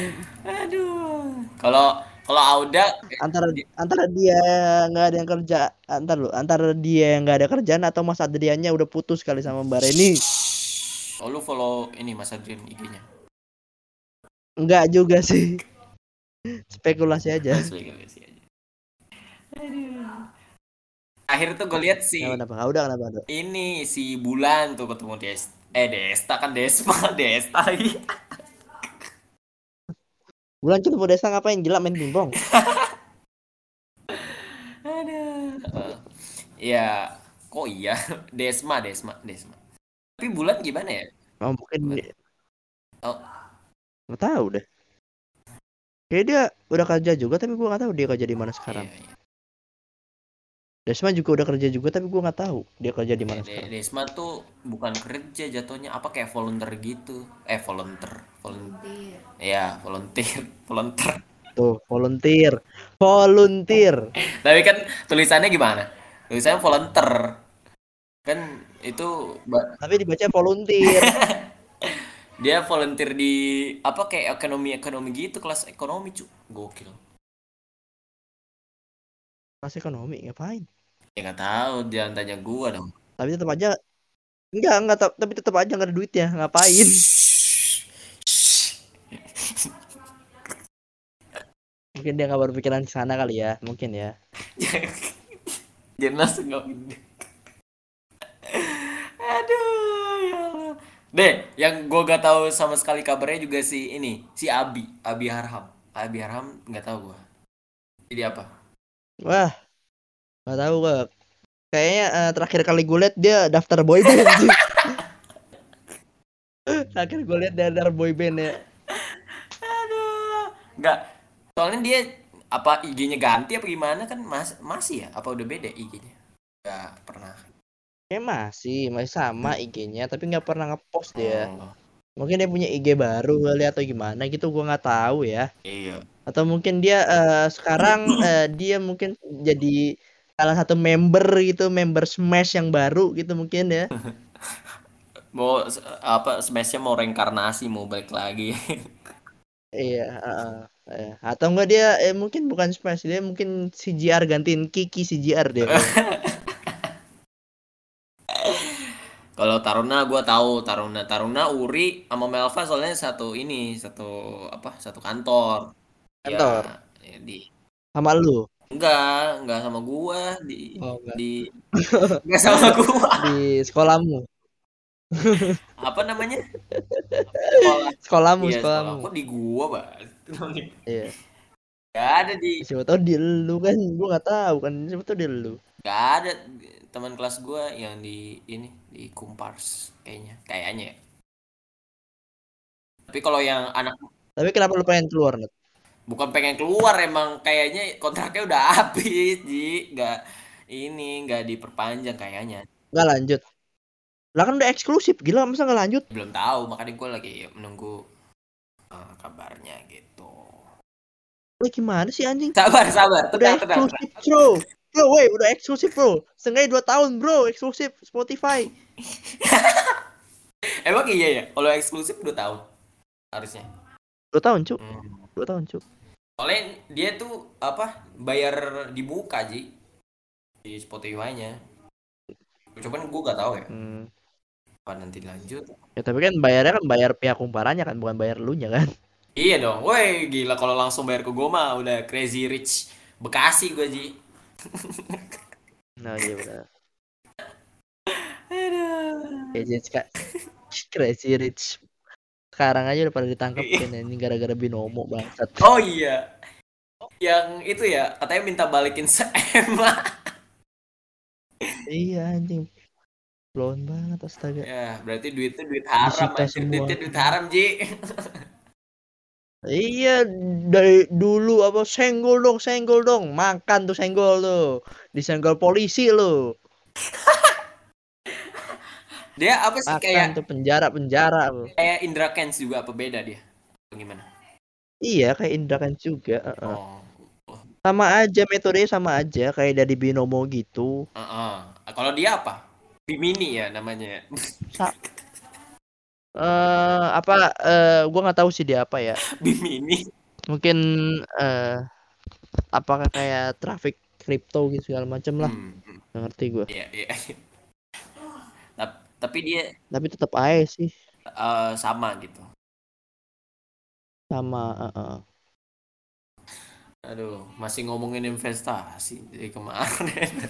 Aduh. Kalau kalau Auda antara antara dia nggak ada yang kerja antar lu antara dia yang nggak ada kerjaan atau Mas Adriannya udah putus kali sama Mbak Reni. Oh lu follow ini Mas Adrian IG-nya nggak juga sih. Spekulasi aja. Spekulasi aja. Aduh. Akhir tuh gue lihat si kenapa kenapa? Udah kenapa udah ini si Bulan tuh ketemu Des eh Desta kan Desma Desta lagi. bulan ketemu Desa ngapain gila main pingpong Aduh. Eh, ya, kok iya Desma Desma Desma. Tapi Bulan gimana ya? oh, mungkin Oh. nggak tahu deh kayak dia udah kerja juga tapi gua nggak tahu dia kerja di mana sekarang Iya, iya. Desma juga udah kerja juga tapi gua nggak tahu dia kerja di mana De- sekarang Desma tuh bukan kerja jatuhnya apa kayak volunteer gitu. Eh volunteer, volunteer. Volunteer. Ya, volunteer, volunteer. Tuh, volunteer. Volunteer. Tapi kan tulisannya gimana? Tulisannya volunteer. Kan itu Tapi dibaca volunteer. dia volunteer di apa kayak ekonomi-ekonomi gitu, kelas ekonomi, cu. Gokil. Kelas ekonomi ngapain? Ya nggak tahu, jangan tanya gua dong. Tapi tetap aja enggak, enggak ta- tapi tetap aja nggak ada duitnya. Ngapain? Mungkin dia nggak berpikiran ke sana kali ya, mungkin ya. Jangan langsung ngomongin. Aduh, ya Allah. Deh, yang gua gak tahu sama sekali kabarnya juga si ini, si Abi, Abi Harham. Abi Harham nggak tahu gua. Jadi apa? Wah, nggak tahu gua. Kayaknya eh, terakhir kali gue liat dia daftar boyband sih. terakhir gue liat dia daftar boyband ya. Aduh, nggak. Soalnya dia apa IG-nya ganti apa gimana kan mas masih ya? Apa udah beda IG-nya? Nggak pernah. Kayak masih, masih sama IG-nya, tapi nggak pernah ngepost dia. Oh, Mungkin dia punya IG baru kali atau gimana gitu, gua nggak tahu ya. iya. Atau mungkin dia eh, sekarang eh, dia mungkin jadi salah satu member gitu, member Smash yang baru gitu mungkin ya. Mau apa Smashnya mau reinkarnasi mau balik lagi. Iya, heeh, iya. Atau enggak dia eh, mungkin bukan Smash, dia mungkin CJR gantiin Kiki CJR dia. Kalau Taruna gua tahu Taruna Taruna Uri sama Melva soalnya satu ini satu apa satu kantor. Kantor. Ya, ya, di Sama lu enggak enggak sama gua di Oh, enggak. di enggak sama gua. di sekolahmu. Apa namanya? Sekolah. Sekolahmu, Iya, sekolah. sekolahmu. Kok di gua, Bang? Iya. Gak ada di Siapa tahu di lu kan, gua nggak tahu kan. Siapa tahu di lu. gak ada teman kelas gua yang di ini di Kumpars kayaknya. Kayaknya ya. Tapi kalau yang anak Tapi kenapa lu pengen keluar, Nat? Bukan pengen keluar emang kayaknya kontraknya udah habis ji nggak ini nggak diperpanjang kayaknya Nggak lanjut. Lah kan udah eksklusif, gila masa nggak lanjut? belum tahu makanya gue lagi menunggu eh, kabarnya gitu Lu gimana sih anjing? sabar sabar Udah tenang tenang eksklusif, bro. Bro, wait, udah eksklusif, bro. Setengahnya 2 tahun, bro, eksklusif Spotify. emang iya ya kalau eksklusif udah tahu harusnya 2 tahun, Cuk. Hmm. 2 tahun, Cuk. Soalnya dia tuh apa bayar dibuka ji di Spotify-nya cuman gue gak tahu ya Hmm. apa nanti lanjut Ya tapi kan bayarnya kan bayar pihak kumparannya kan, bukan bayar lu nya kan. Iya dong, woi gila kalau langsung bayar ke gue mah udah crazy rich Bekasi gue ji. Nah, iya benar. Aduh. Crazy Rich, Kak. Crazy Rich. Sekarang aja udah pada ditangkapin ya, ini gara-gara binomo bangsat. Oh iya, yang itu ya katanya minta balikin seema. Iya anjing. Blown banget astaga. ya berarti duitnya duit haram, duitnya duit haram ji. Iya dari dulu apa senggol dong senggol dong makan tuh senggol tuh disenggol polisi lo Dia apa sih makan kayak tuh penjara penjara kayak Indra Kents juga apa beda dia? Gimana? iya kayak Indra kan juga. Oh, oh, sama aja metodenya sama aja kayak dari binomo gitu heeh. Kalau dia apa? Bimini ya namanya. Sa- eh apa eh gua nggak tahu sih dia apa ya Bimini. mungkin eh apakah kayak traffic kripto gitu segala macem lah Hmm, hmm. ngerti gua Iya, iya. Tap- Tapi dia tapi tetap aja sih eh, sama gitu. sama eh, eh. Aduh, masih ngomongin investasi dari kemarin.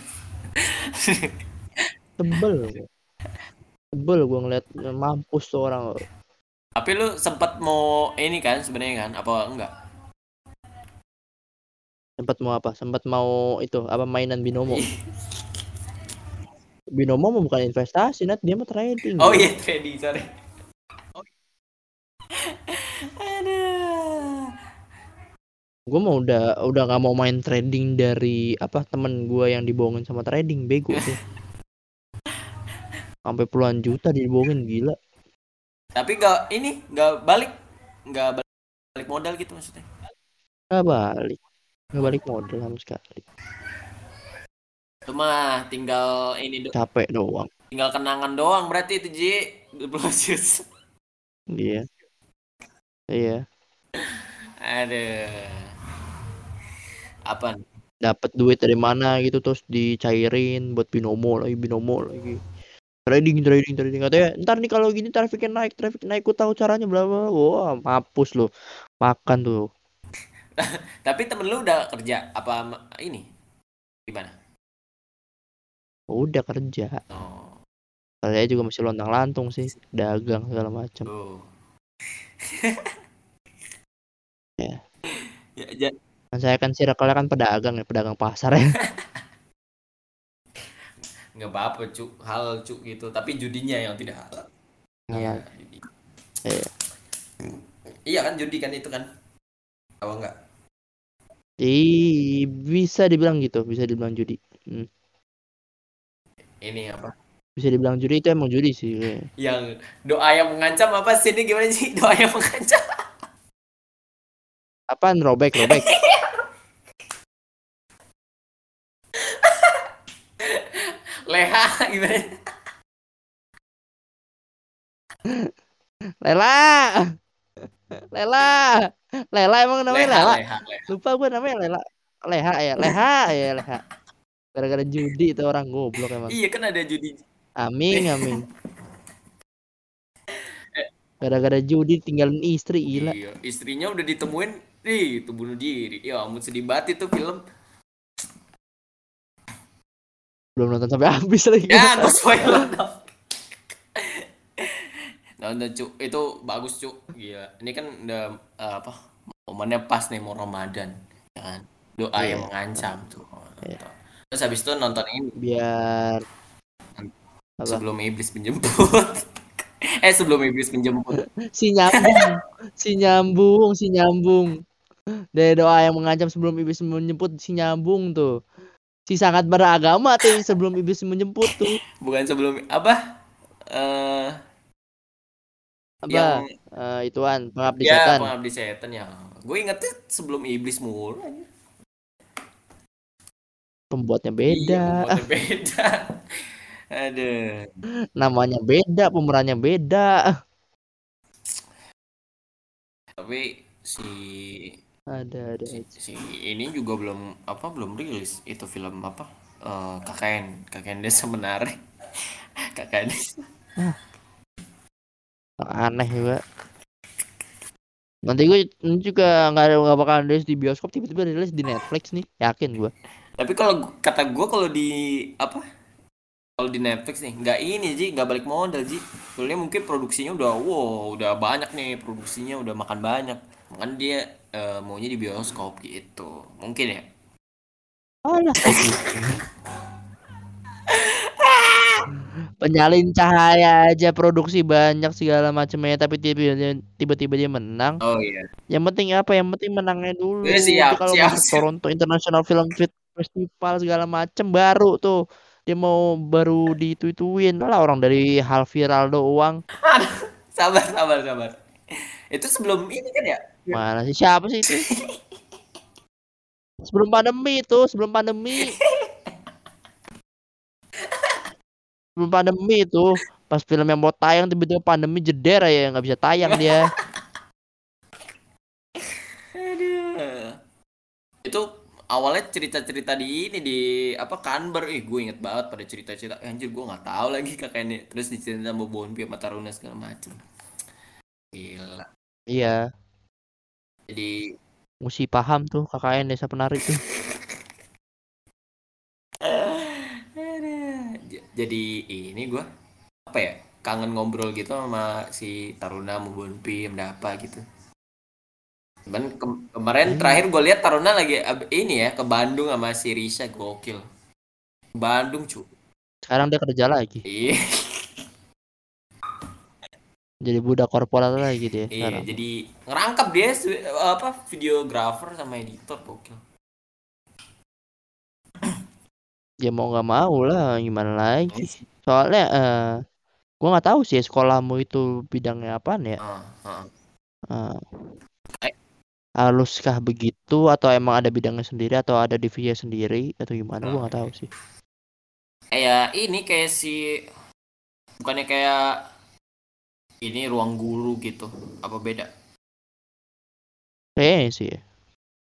tebel tebel gua ngeliat mampus tuh orang Tapi lu sempat mau ini kan sebenarnya kan? Apa enggak? sempat mau apa sempat mau itu apa mainan binomo binomo mah bukan investasi nat dia mah trading Oh iya, trading, sorry. Aduh. gue mau udah udah nggak mau main trading dari apa temen gue yang dibohongin sama trading bego tuh sampai puluhan juta dibohongin gila Tapi enggak ini enggak balik. Enggak balik modal gitu maksudnya. Nggak balik. Nggak balik modal sama sekali. Itu mah tinggal ini do Capek doang. tinggal kenangan doang berarti itu Ji. Blosius. Iya. Iya. Aduh. Apa? Dapat duit dari mana gitu terus dicairin buat binomo lagi binomo lagi. Trading trading trading katanya ntar nih kalau gini trafiknya naik trafik naik ku tahu caranya bla bla. Wah, mampus lu. Makan tuh. Tapi temen lu udah kerja apa ini? Gimana? Udah kerja. Oh, Saya juga masih lontang lantung sih, dagang segala macam. tuh. Ya. Ya, ja- Kan saya kan circle kan pedagang ya, pedagang pasar ya. nggak apa-apa cu hal cu gitu tapi judinya yang tidak halal Halal. judi. Iya. iya kan judi kan itu kan apa enggak Ih, bisa dibilang gitu, bisa dibilang judi. Hmm. Ini apa Bisa dibilang judi itu emang judi sih. kayaknya. yang doa yang mengancam apa sih ini gimana sih doa yang mengancam Apaan robek, robek. leha gimana Lela. Lela. Lela emang namanya Lela. leha Lupa gue namanya Lela. Leha ya, Leha ya, Leha. Gara-gara judi itu orang goblok emang. iya kan ada judi Amin, amin. Gara-gara judi tinggalin istri gila. iya istrinya udah ditemuin ih itu bunuh diri ya ampun sedih banget itu film Belum nonton sampai habis lagi. ya gue spoiler nonton cu itu bagus cu gila ini kan udah eh, apa momennya pas nih mau Ramadan kan doa Iya. yang mengancam tuh Iya. Terus habis itu nonton ini Biar apa? sebelum iblis menjemput eh sebelum iblis menjemput si nyambung, si nyambung, si nyambung. Dari doa yang mengancam sebelum iblis menjemput si nyambung tuh. Si sangat beragama tuh sebelum iblis menjemput tuh. bukan sebelum apa eh Apa? yang Eh, ituan pengabdi ya setan. pengabdi setan ya gue ingetnya sebelum iblis mulu Pembuatnya Iya, beda, pembuatnya beda. Aduh. Namanya beda, pemerannya beda. tapi si Ada ada. si, si ini juga belum apa belum rilis itu film apa? Eh, KKN KKN Desa Menari KKN Desa Aneh juga. Nanti gue juga nggak ada nggak bakal rilis di bioskop tiba-tiba rilis di Netflix nih, yakin gue. Tapi kalau kata gue kalau di apa kalau di Netflix nih nggak ini Ji nggak balik modal Ji soalnya mungkin produksinya udah wow udah banyak nih produksinya udah makan banyak makanya dia eh, maunya di bioskop gitu mungkin ya Alah. Penyalin cahaya aja produksi banyak segala macamnya tapi tiba- tiba-tiba dia menang. oh iya Yang penting apa? Yang penting menangnya dulu. Eh, siap, siap, siap. Toronto International Film Fe- Festival segala macem baru tuh dia mau baru ditu-ituin lah orang dari hal viral doang. sabar sabar sabar itu sebelum ini kan ya Mana sih siapa sih itu? Sebelum pandemi itu, sebelum pandemi. Sebelum pandemi itu, pas film yang mau tayang tiba-tiba pandemi jeder ya nggak bisa tayang dia. Aduh. Itu awalnya cerita-cerita di ini di apa Canberra, ih gue inget banget pada cerita-cerita. Eh, anjir gue nggak tahu lagi kakaknya. Terus diceritain sama Bonpi sama Taruna segala macem. Gila. Iya, Jadi mesti paham tuh KKN desa penari tuh. Jadi ini gue apa ya kangen ngobrol gitu sama si Taruna sama Bonpi sama apa gitu. Cuman ke- kemarin Hmm. terakhir gue lihat Taruna lagi ini ya ke Bandung sama si Risha gokil. Bandung cu. Sekarang dia kerja lagi, Iya. jadi budak korporat lagi dia Iya, sekarang. jadi ngerangkap dia apa videografer sama editor gokil. Ya mau nggak mau lah, gimana lagi? Soalnya eh gua nggak tahu sih sekolahmu itu bidangnya apaan ya. Ah, ah. Eh, haruskah begitu atau emang ada bidangnya sendiri atau ada divisi sendiri atau gimana gua nggak tahu sih kayak ini kayak si bukannya kayak ini ruang guru gitu apa beda kayaknya sih ya.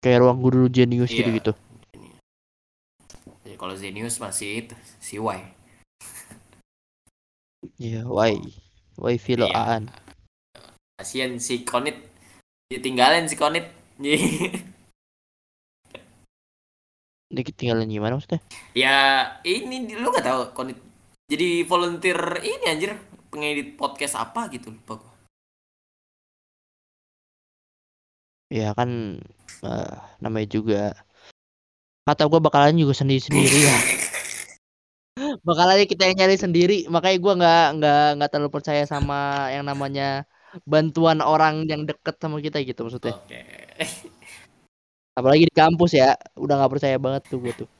kayak ruang guru jenius Iya. gitu gitu Ya, kalau Zenius masih itu si Y Iya, why? Why filo Iya. aan? kasian si Konit ditinggalin si Konit Ini tinggalin gimana maksudnya? ya ini lu nggak tahu Konit jadi volunteer ini anjir pengedit podcast apa gitu lupa gua Ya kan eh, namanya juga kata gua bakalan juga sendiri-sendiri kan. bakalannya kita yang nyari sendiri, makanya gua nggak nggak nggak terlalu percaya sama yang namanya bantuan orang yang deket sama kita gitu maksudnya. oke Apalagi di kampus ya, udah nggak percaya banget tuh gua tuh.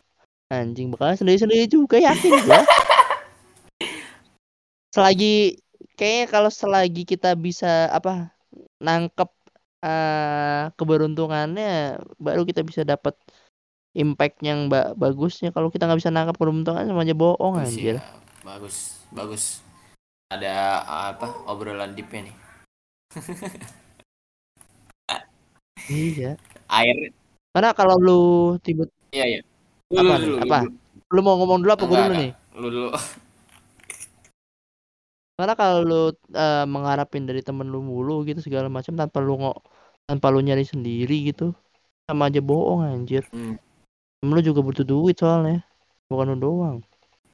Anjing bakalan sendiri-sendiri juga yakin gua. selagi kayaknya kalau selagi kita bisa apa nangkep eh keberuntungannya baru kita bisa dapat impact yang ba- bagusnya kalau kita nggak bisa nangkep keberuntungan sama aja bohong anjir ya. bagus bagus ada apa obrolan deepnya nih iya. Air. Karena kalau lu tiba iya iya. Apa? nih? Apa? lu mau ngomong dulu apa gue dulu enggak. nih? lu dulu. Karena kalau lu eh, mengharapin dari temen lu mulu gitu segala macam tanpa lu ngo tanpa lu nyari sendiri gitu. Sama aja bohong anjir. Hmm. temen lu juga butuh duit soalnya. Bukan lu doang.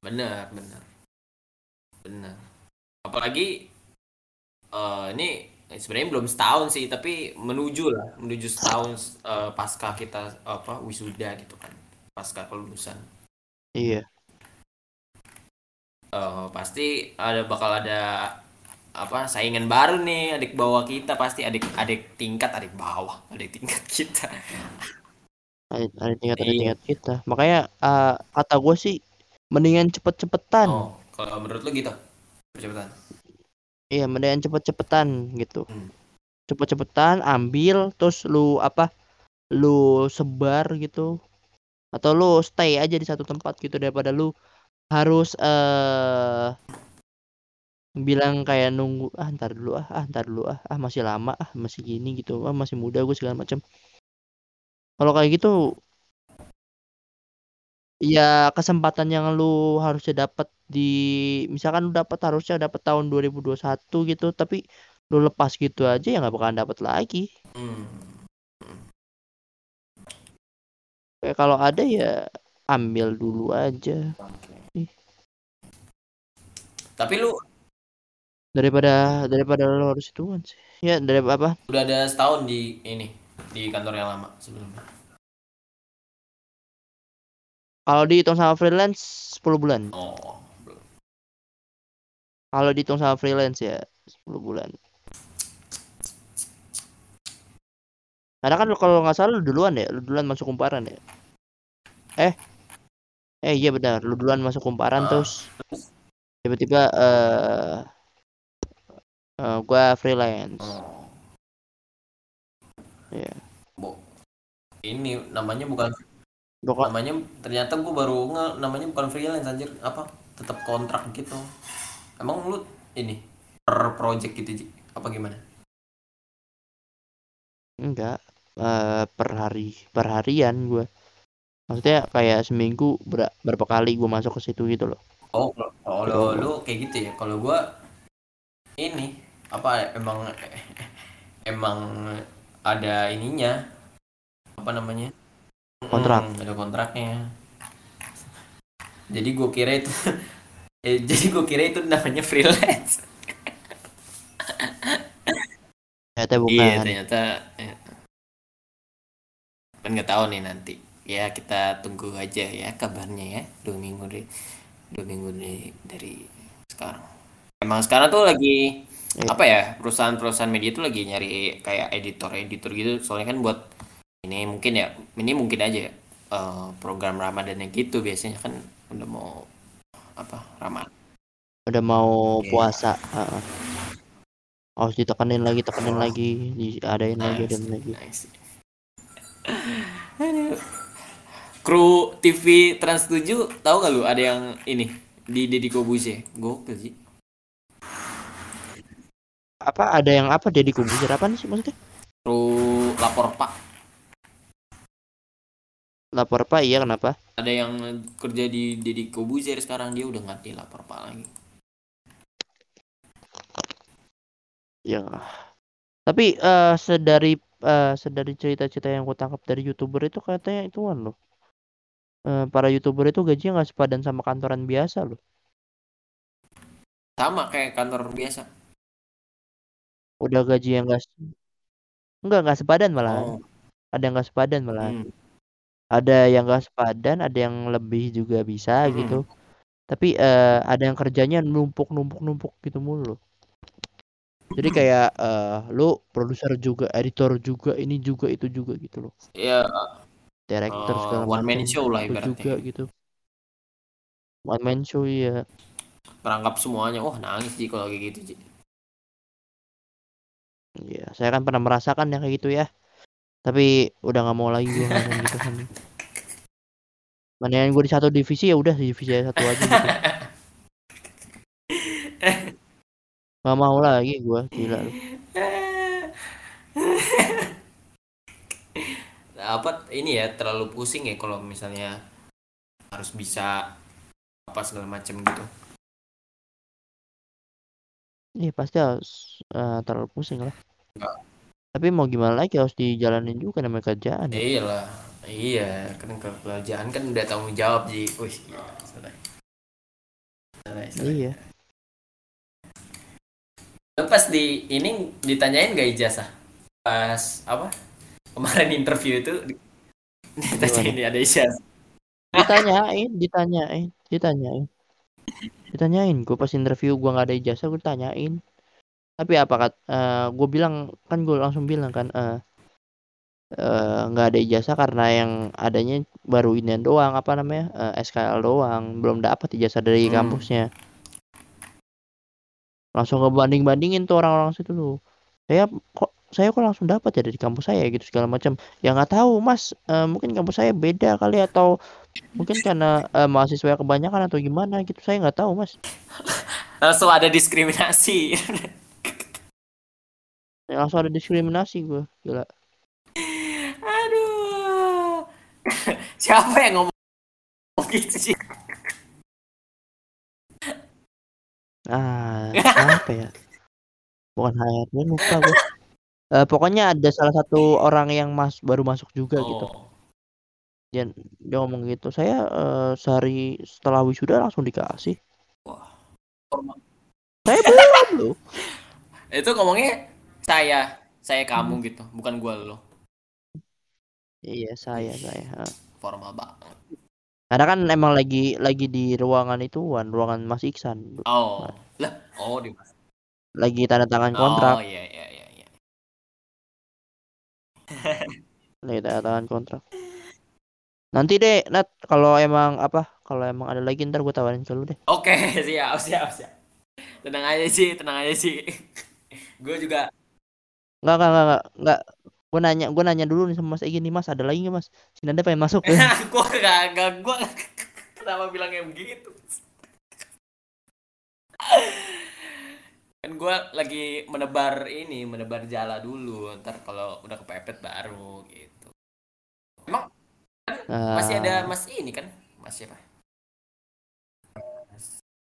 Benar benar. Benar. Apalagi eh ini sebenarnya belum setahun sih tapi menuju lah menuju setahun eh, pasca kita apa wisuda gitu kan pasca kelulusan. Iya. Eh, pasti ada bakal ada apa saingan baru nih adik bawah kita pasti adik adik tingkat adik bawah adik tingkat kita. Ada, ada tingkat ada Iya. tingkat kita. Makanya eh, kata gue sih mendingan cepet-cepetan. Oh kalau menurut lu gitu percepatan iya mendingan cepet-cepetan gitu. Hmm. cepet-cepetan ambil terus lu apa lu sebar gitu. Atau lu stay aja di satu tempat gitu daripada lu harus eh bilang kayak nunggu ah ntar dulu ah ah ntar dulu ah ah masih lama ah masih gini gitu. Ah masih muda gue segala macam kalau kayak gitu ya kesempatan yang lu harusnya dapat di misalkan lu dapat harusnya dapat tahun 2021 gitu tapi lu lepas gitu aja ya nggak bakalan dapat lagi. Hmm. kayak kalau ada ya ambil dulu aja. Oke. tapi lu daripada daripada lu harus ituan sih. Ya dari apa? Udah ada setahun di ini di kantor yang lama sebelumnya kalau dihitung sama freelance 10 bulan. Oh kalau dihitung sama freelance ya 10 bulan. Karena kan kalau nggak salah lu duluan ya. Lu duluan masuk kumparan ya. Eh. Eh iya benar. Lu duluan masuk kumparan Ah. terus tiba-tiba eh eh, gua freelance. Oh. Iya. Bo. ini namanya bukan Pokok- namanya ternyata gue baru nge namanya bukan freelance anjir. Apa? Tetap kontrak gitu. Emang lu ini per project gitu apa gimana? Enggak. Eh, per hari per harian gua. Maksudnya kayak seminggu ber- berapa kali gua masuk ke situ gitu loh. Oh kalau lu kayak gitu ya? Kalau gua ini apa emang emang ada ininya. Apa namanya Kontrak. Hmm, ada kontraknya jadi gue kira itu eh, jadi gue kira itu namanya freelance ternyata bukan Iya ternyata ya. kan nggak tahu nih nanti ya kita tunggu aja ya kabarnya ya dua minggu deh dua minggu dari dari sekarang emang sekarang tuh lagi Iya. apa ya perusahaan-perusahaan media tuh lagi nyari kayak editor editor gitu soalnya kan buat ini mungkin ya ini mungkin aja ya, eh, program ramadannya gitu biasanya kan udah mau apa ramadan udah mau Iya. puasa heeh. harus ditekenin lagi tekenin Oh. lagi diadain lagi adain lagi nice. Kru TV Trans 7 tahu gak lu ada yang ini di Deddy Kobuse? Gokil sih. Apa ada yang apa Deddy Kobuzer apa sih maksudnya? Kru lapor Pak. Lapor Pak iya kenapa? Ada yang kerja di Deddy Kobuzer sekarang dia udah nggak lapor Pak lagi. Ya. Tapi eh sedari eh sedari cerita-cerita yang gue tangkap dari youtuber itu katanya itu kan loh. Eh, para youtuber itu gajinya nggak sepadan sama kantoran biasa loh. Sama kayak kantor biasa. Udah gaji yang nggak se- nggak nggak sepadan malah. Oh. Ada yang nggak sepadan malah. Hmm. Ada yang nggak sepadan, ada yang lebih juga bisa Hmm. gitu. Tapi eh ada yang kerjanya numpuk-numpuk-numpuk gitu mulu. Jadi kayak eh lu produser juga, editor juga, ini juga itu juga gitu loh. Ya Director eh, segala one man show lah ibaratnya. juga gitu. One man show ya. Perangkap semuanya. Wah nangis sih kalau kayak gitu. Ji. Iya, saya kan pernah merasakan yang kayak gitu ya. Tapi udah nggak mau lagi gue ngerasain gitu kan. Mendingan gue di satu divisi ya udah di divisi satu aja gitu. Gak mau lagi gue, gila lu. apa ini ya terlalu pusing ya kalau misalnya harus bisa apa segala macam gitu. Iya pasti harus eh, terlalu pusing lah. Nggak. Tapi mau gimana lagi harus dijalanin juga namanya kerjaan. Ya Ya. iyalah. Iya, kan ke kerjaan kan udah tanggung jawab Ji. Wih, selesai. Iya. Lu pas di ini ditanyain gak ijazah? Pas apa? Kemarin interview itu di- ditanyain ada ijazah. Ditanyain, ditanyain, ditanyain. Ditanyain, gue pas interview gue nggak ada ijazah gue tanyain. Tapi apa kat? gue bilang kan gue langsung bilang kan eh eh, nggak ada ijazah karena yang adanya baru ini doang apa namanya eh, SKL doang belum dapat ijazah dari Hmm. kampusnya langsung ngebanding bandingin tuh orang-orang situ tuh saya kok saya kok langsung dapat ya dari kampus saya gitu segala macam ya nggak tahu mas Eh, mungkin kampus saya beda kali atau mungkin karena eh, mahasiswa kebanyakan atau gimana gitu saya nggak tahu mas Langsung ada diskriminasi. Ya, langsung ada diskriminasi gue gila Aduh. Siapa yang ngomong gitu sih? ah apa ya bukan HRD lupa gue Eh, pokoknya ada salah satu orang yang mas baru masuk juga gitu Oh. dia dia ngomong gitu saya eh, sehari setelah wisuda langsung dikasih Wah. saya belum loh Itu ngomongnya saya, saya kamu gitu, bukan gua lo. iya saya saya. Formal banget. karena kan emang lagi lagi di ruangan itu Wan, ruangan Mas Iksan Oh. Lah, oh di lagi tanda tangan kontrak Oh iya iya iya iya. lagi tanda tangan kontrak nanti deh Nat kalau emang apa kalau emang ada lagi ntar gue tawarin ke lu deh Oke, siap, siap, siap. Tenang aja sih, tenang aja sih. gue juga nggak nggak nggak nggak, nggak. gue nanya gue nanya dulu nih sama Mas Egi nih Mas ada lagi nggak Mas si Nanda pengen masuk gue gak, gak, gue kenapa bilangnya begitu? kan gue lagi menebar ini, menebar jala dulu. Ntar kalau udah kepepet baru gitu. Emang masih ada mas ini kan? Mas siapa?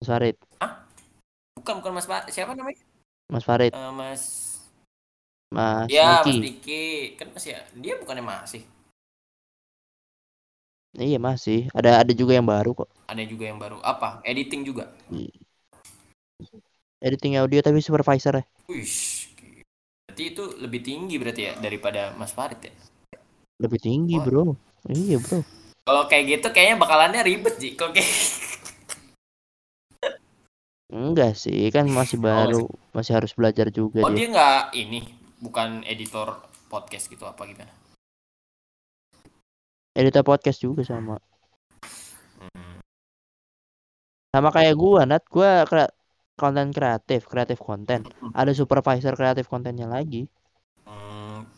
Mas Farid Bukan, bukan mas Pak. Siapa namanya? Mas Farid Eh, mas Mas Ya, Mas Niki Diki. Kan masih ya. Dia bukannya masih. iya masih ada ada juga yang baru kok Ada juga yang baru. Apa? Editing juga. editing audio tapi supervisor ya Wih. Berarti itu lebih tinggi berarti ya daripada Mas Farid ya. lebih tinggi Oh. bro iya bro Kalau kayak gitu kayaknya bakalannya ribet sih. Kalau kayak enggak sih kan masih baru masih harus belajar juga Oh, dia dia nggak ini bukan editor podcast gitu apa gimana? editor podcast juga sama. Hmm. sama kayak gua Nat. Gua kre- konten kreatif kreatif konten. Ada supervisor kreatif kontennya lagi. Hmm,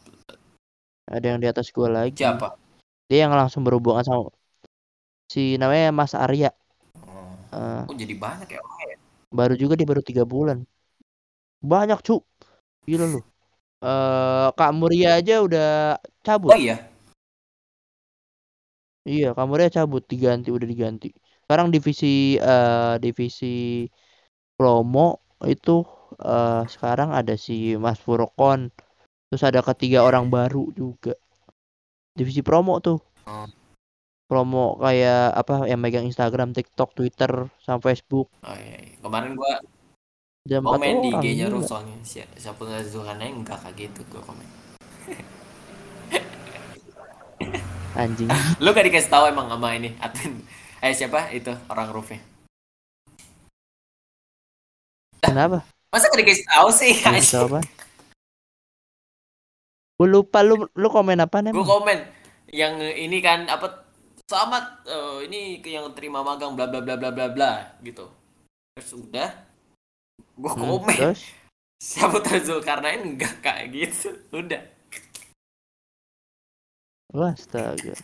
ada yang di atas gua lagi. Siapa? dia yang langsung berhubungan sama si namanya Mas Arya. Oh, oh, jadi banyak ya. baru juga dia baru tiga bulan. Banyak cuk. Gila lu eh Kak Muria aja udah cabut Oh iya. iya Kak Muria cabut diganti udah diganti sekarang divisi eh divisi promo itu eh sekarang ada si Mas Furkon terus ada ketiga orang baru juga divisi promo tuh Oh. promo kayak apa yang megang Instagram, TikTok, Twitter, sama Facebook. Oh iya, iya. Kemarin gua Ada empat komen di. IG-nya. Ruh soalnya si- siapa nggak Zulkarnain enggak kayak gitu gua komen. Anjing. Lu gak dikasih tahu emang sama ini admin. Eh siapa itu orang Rufnya? Kenapa? Masa gak dikasih tahu sih? Dikasih tahu apa? Gue lupa lu lu komen apa Gue emang? komen yang ini kan apa selamat eh, ini ke yang terima magang bla bla bla bla bla bla gitu. Terus udah gue Hmm, komen terus siapa Zulkarnain enggak kayak gitu. Udah. Astaga.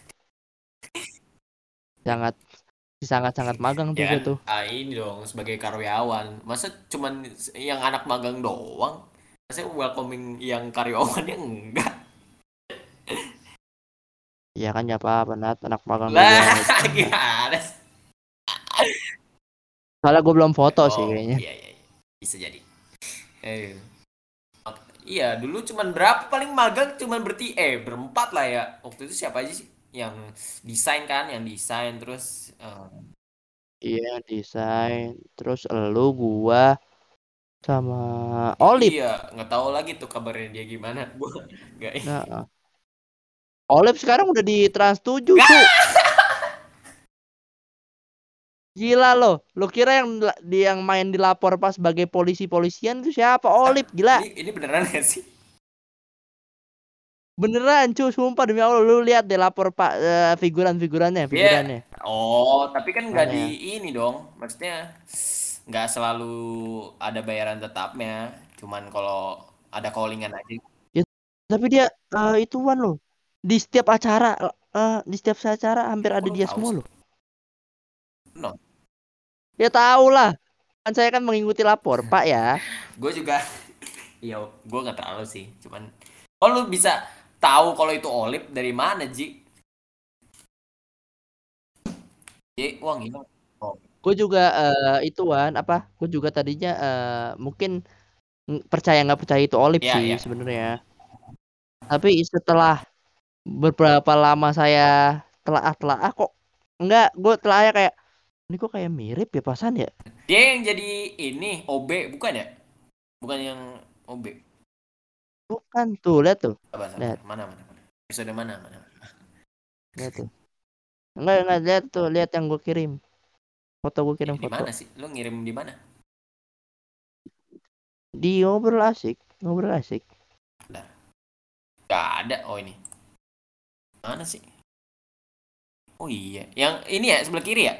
Sangat sangat-sangat magang tuh Ya kan, tuh. ah, ini dong sebagai karyawan. Masa cuman yang anak magang doang? Masa welcoming yang karyawannya enggak? Ya kan ya apa-apa Nat, anak magang Lah, gimana sih? Soalnya gue belum foto sih Oh, kayaknya. Iya, iya, iya. Bisa jadi. Eh. Iya, dulu cuman berapa paling magang cuman berti eh berempat lah ya. Waktu itu siapa aja sih yang desain kan, yang desain terus eh, Iya, desain. Terus elu gua sama Olip. Iya, nggak tahu lagi tuh kabarnya dia gimana. Gua nggak Nah, Olip sekarang udah di Trans 7, Cuk. Gila lo, lo kira yang di yang main di lapor pas sebagai polisi-polisian itu siapa? Olip, gila. Ini, ini beneran gak sih? Beneran, cuy, sumpah demi Allah lu lihat deh lapor Pak eh, figuran-figurannya, figurannya. Oh, tapi kan nggak di ini dong. Maksudnya nggak selalu ada bayaran tetapnya. Cuman kalau ada callingan aja. Tapi dia eh, ituan loh. Di setiap acara eh, di setiap acara hampir ada lu dia semua loh. No. Ya tahu lah. Kan saya kan mengikuti lapor, Pak ya. Gue juga, iya, gue nggak terlalu sih. Cuman, oh lu bisa tahu kalau itu Olip dari mana, Ji? Ji, uang hilang. Oh, Gue juga eh, ituan apa? Gue juga tadinya eh, mungkin ng- percaya nggak percaya itu Olip Iya, sih iya. sebenarnya. Tapi setelah beberapa lama saya telah-telah kok enggak, gue telahnya kayak ini kok kayak mirip ya pasan ya. dia yang jadi ini OB bukan ya? Bukan yang OB. Bukan tuh, lihat tuh, Apa, Lihat. mana, mana, mana? Episode mana, mana? lihat tuh. Enggak, enggak lihat tuh, lihat yang gue kirim. Foto gue kirim Di foto. mana sih? Lu ngirim di mana? Di ngobrol asik, ngobrol asik. Gak ada. Oh ini. Mana sih? Oh iya. Yang ini ya sebelah kiri ya?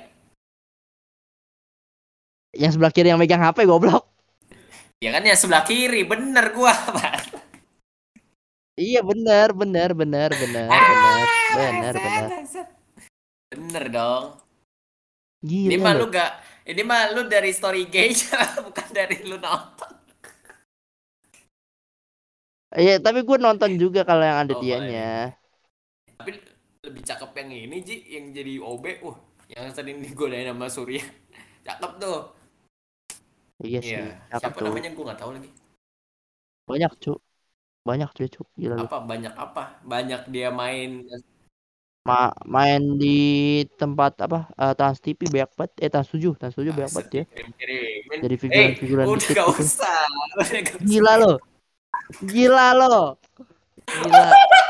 Yang sebelah kiri yang megang HP goblok. Ya kan ya sebelah kiri. Bener gua. Iya benar, benar, benar, benar, benar, benar, benar. Bener dong. Ini Gila mah loh. lu gak. Ini mah lu dari story gauge bukan dari lu nonton. Iya, tapi gue nonton juga kalau yang ada Oh, dianya. Tapi lebih cakep yang ini Ji, yang jadi OB. Wah, yang sering digodain sama Surya. Cakep tuh. Iya sih, Iya. Siapa tuh. namanya gua nggak tahu lagi. Banyak cuk, banyak cuy cuk, gila lu. Apa banyak apa? Banyak dia main Ma main di tempat apa? eh, Trans TV banyak banget. Eh Trans 7, Trans 7 banyak banget ya. Jadi Eh, figuran-figuran udah dikit gak gitu. usah. Udah gak usah. Gila lo. Gila lo. Gila.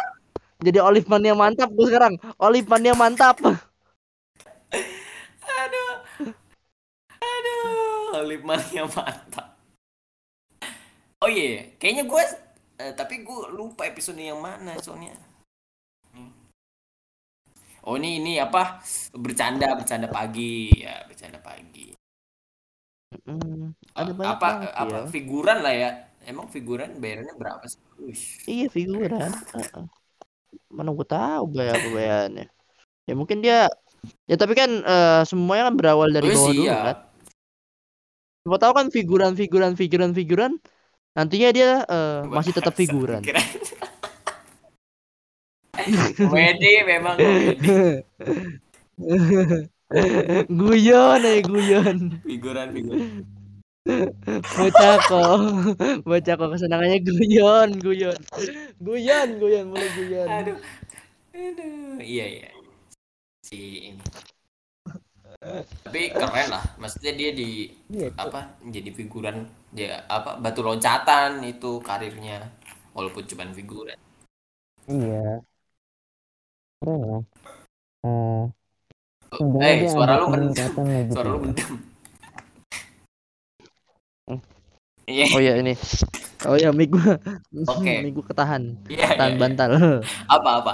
Jadi olive man yang mantap gue sekarang. Olive man yang mantap. Aduh. Aduh, Lipman yang mantap. Oh iya, kayaknya gue eh, tapi gue lupa episode yang mana soalnya. Hmm. Oh ini ini apa? Bercanda bercanda pagi ya bercanda pagi. Hmm, ada banyak apa apa ya. figuran lah ya. Emang figuran bayarannya berapa sih? Uish. Iya figuran. Mana gue tahu bayar apa bayarnya ya mungkin dia ya tapi kan eh, semuanya kan berawal dari Oh, bawah dulu siap. kan Siapa tahu kan figuran figuran figuran figuran nantinya dia eh, masih tetap figuran. komedi memang. Komedi. guyon eh guyon. Figuran figuran. Bocah kok bocah kok kesenangannya guyon guyon. Guyon guyon mulai guyon. Aduh. Aduh iya iya. Si ini tapi keren lah. Maksudnya dia di Iya, apa jadi figuran dia apa batu loncatan itu karirnya. Walaupun cuma figuran. Iya. Keren lah. Oh eh suara lu mendem. suara lu mendem. Oh ya ini. Oh ya mic gua. Oke. mic gua ketahan. Iya ketahan iya. bantal. Apa apa?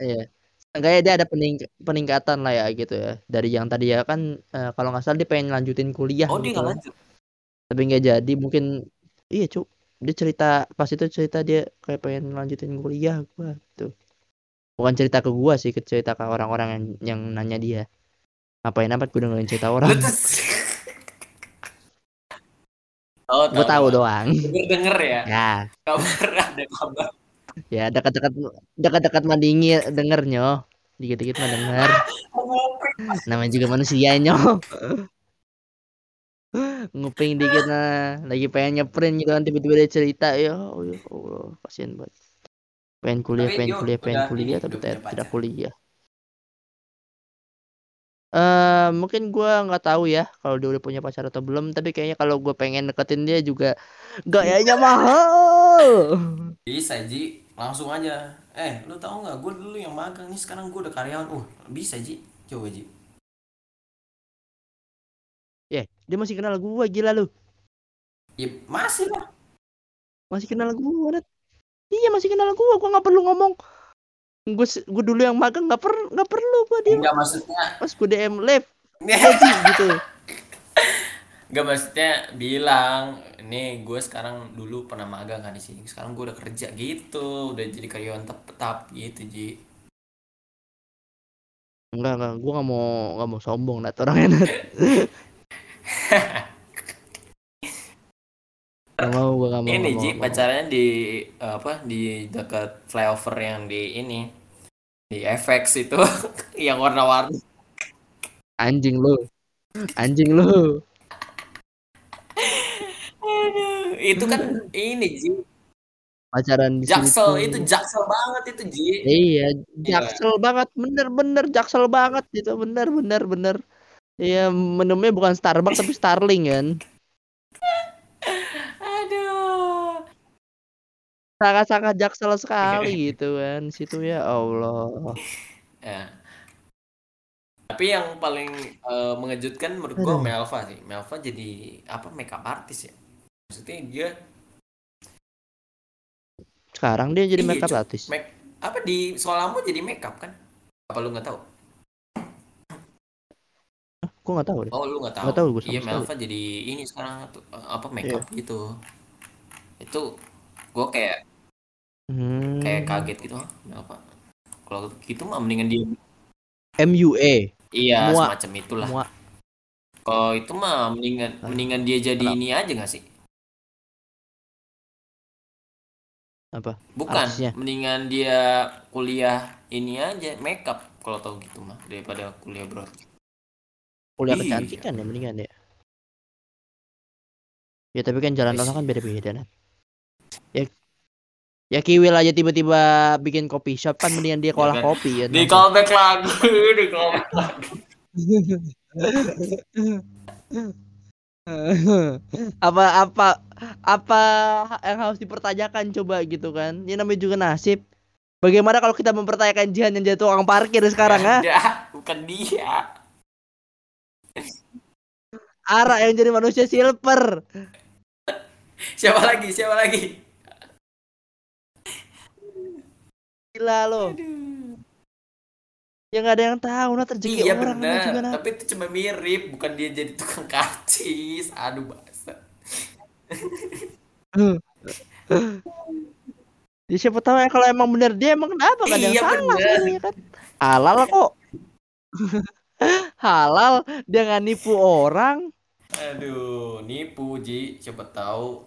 Iya Seenggaknya dia ada pening peningkatan lah ya gitu ya. Dari yang tadi ya kan eh, kalau nggak salah dia pengen lanjutin kuliah oh dia gitu nggak kan. lanjut? Tapi nggak jadi mungkin iya cuk dia cerita pas itu cerita dia kayak pengen lanjutin kuliah gua tuh bukan cerita ke gua sih ke cerita ke orang-orang yang yang nanya dia. Ngapain amat gue dengerin cerita orang. Oh gue tahu doang. Denger denger ya? Ya. Kabar ada kabar ya dekat-dekat dekat-dekat mah dingin dengernya dikit-dikit mah denger. Namanya juga manusia nyo. Nguping dikit nah lagi pengen ngeprint gitu kan tiba-tiba dia cerita. Ya oh, ya Allah kasihan banget. Pengen kuliah Tapi pengen kuliah pengen kuliah tapi tidak tidak kuliah. Eh mungkin gua nggak tahu ya kalau dia udah punya pacar atau belum. Tapi kayaknya kalau gue pengen deketin dia juga gayanya mahal. Bisa Ji. Langsung aja. Eh lu tahu nggak? Gue dulu yang magang nih sekarang gue udah karyawan. Uh bisa Ji. Coba Ji. Ya dia masih kenal gua gila lu. Ya masih lah. Masih kenal Nat. iya masih kenal gua. Gua nggak perlu ngomong. Gue gue dulu yang magang nggak per nggak perlu gua dia. Nggak maksudnya pas gue dm live. Gitu nggak maksudnya bilang nih gue sekarang dulu pernah magang kan di sini sekarang gue udah kerja gitu. Udah jadi karyawan tetap gitu Ji. Enggak enggak gue nggak mau nggak mau sombong nat orangnya nat. Nggak mau gue nggak mau ini Ji pacarnya di apa di dekat flyover yang di ini di FX itu yang warna-warni. Anjing lu. Anjing lu Aduh, itu kan ini Ji. Pacaran di jaksel situ. itu jaksel banget itu Ji. Iya jaksel banget. Bener bener jaksel banget gitu bener bener bener. Iya menunya bukan Starbucks tapi Starling kan. Aduh. Sangat-sangat jaksel sekali gitu kan. Situ ya Allah. Ya. Tapi yang paling eh, mengejutkan menurut gua Aduh. Melva sih. Melva jadi apa makeup artist ya maksudnya dia sekarang dia jadi Iya, makeup artist. Make apa di sekolahmu jadi makeup kan? Apa lu nggak tahu? Gue nggak tahu deh. Oh lu nggak tahu, Nggak tahu sama iya. Melva jadi ini sekarang eh, apa makeup gitu. Itu gua kayak hmm. kayak kaget gitu "Hah, Melva? Kalau gitu mah mendingan dia MUA iya Mua. semacam itulah. Mua. kalau itu mah mendingan mendingan dia jadi Kenapa? ini aja nggak sih apa bukan Artisnya. mendingan dia kuliah ini aja makeup kalau tahu gitu mah daripada kuliah bro kuliah Iya. kecantikan ya mendingan ya ya tapi kan jalan orang kan beda-beda Nat. ya ya Kiwil aja tiba-tiba bikin kopi shop kan mendingan dia kolah kan? kopi ya di callback lagi di callback lagi apa apa apa yang harus dipertanyakan coba gitu kan? Ini namanya juga nasib. Bagaimana kalau kita mempertanyakan Jihan yang jadi tukang parkir sekarang ah? Ada, bukan dia. Ara yang jadi manusia silver. Siapa lagi? Siapa lagi? Gila lo ya nggak ada yang tahu nah rezeki iya orang namanya juga benar Nat. tapi itu cuma mirip bukan dia jadi tukang karcis aduh bahasa Ya siapa tahu ya kalau emang bener dia emang kenapa kan yang Iya, salah bener. sebenarnya kan. Halal kok. Halal dia nggak nipu orang. Aduh, nipu Ji, siapa tahu.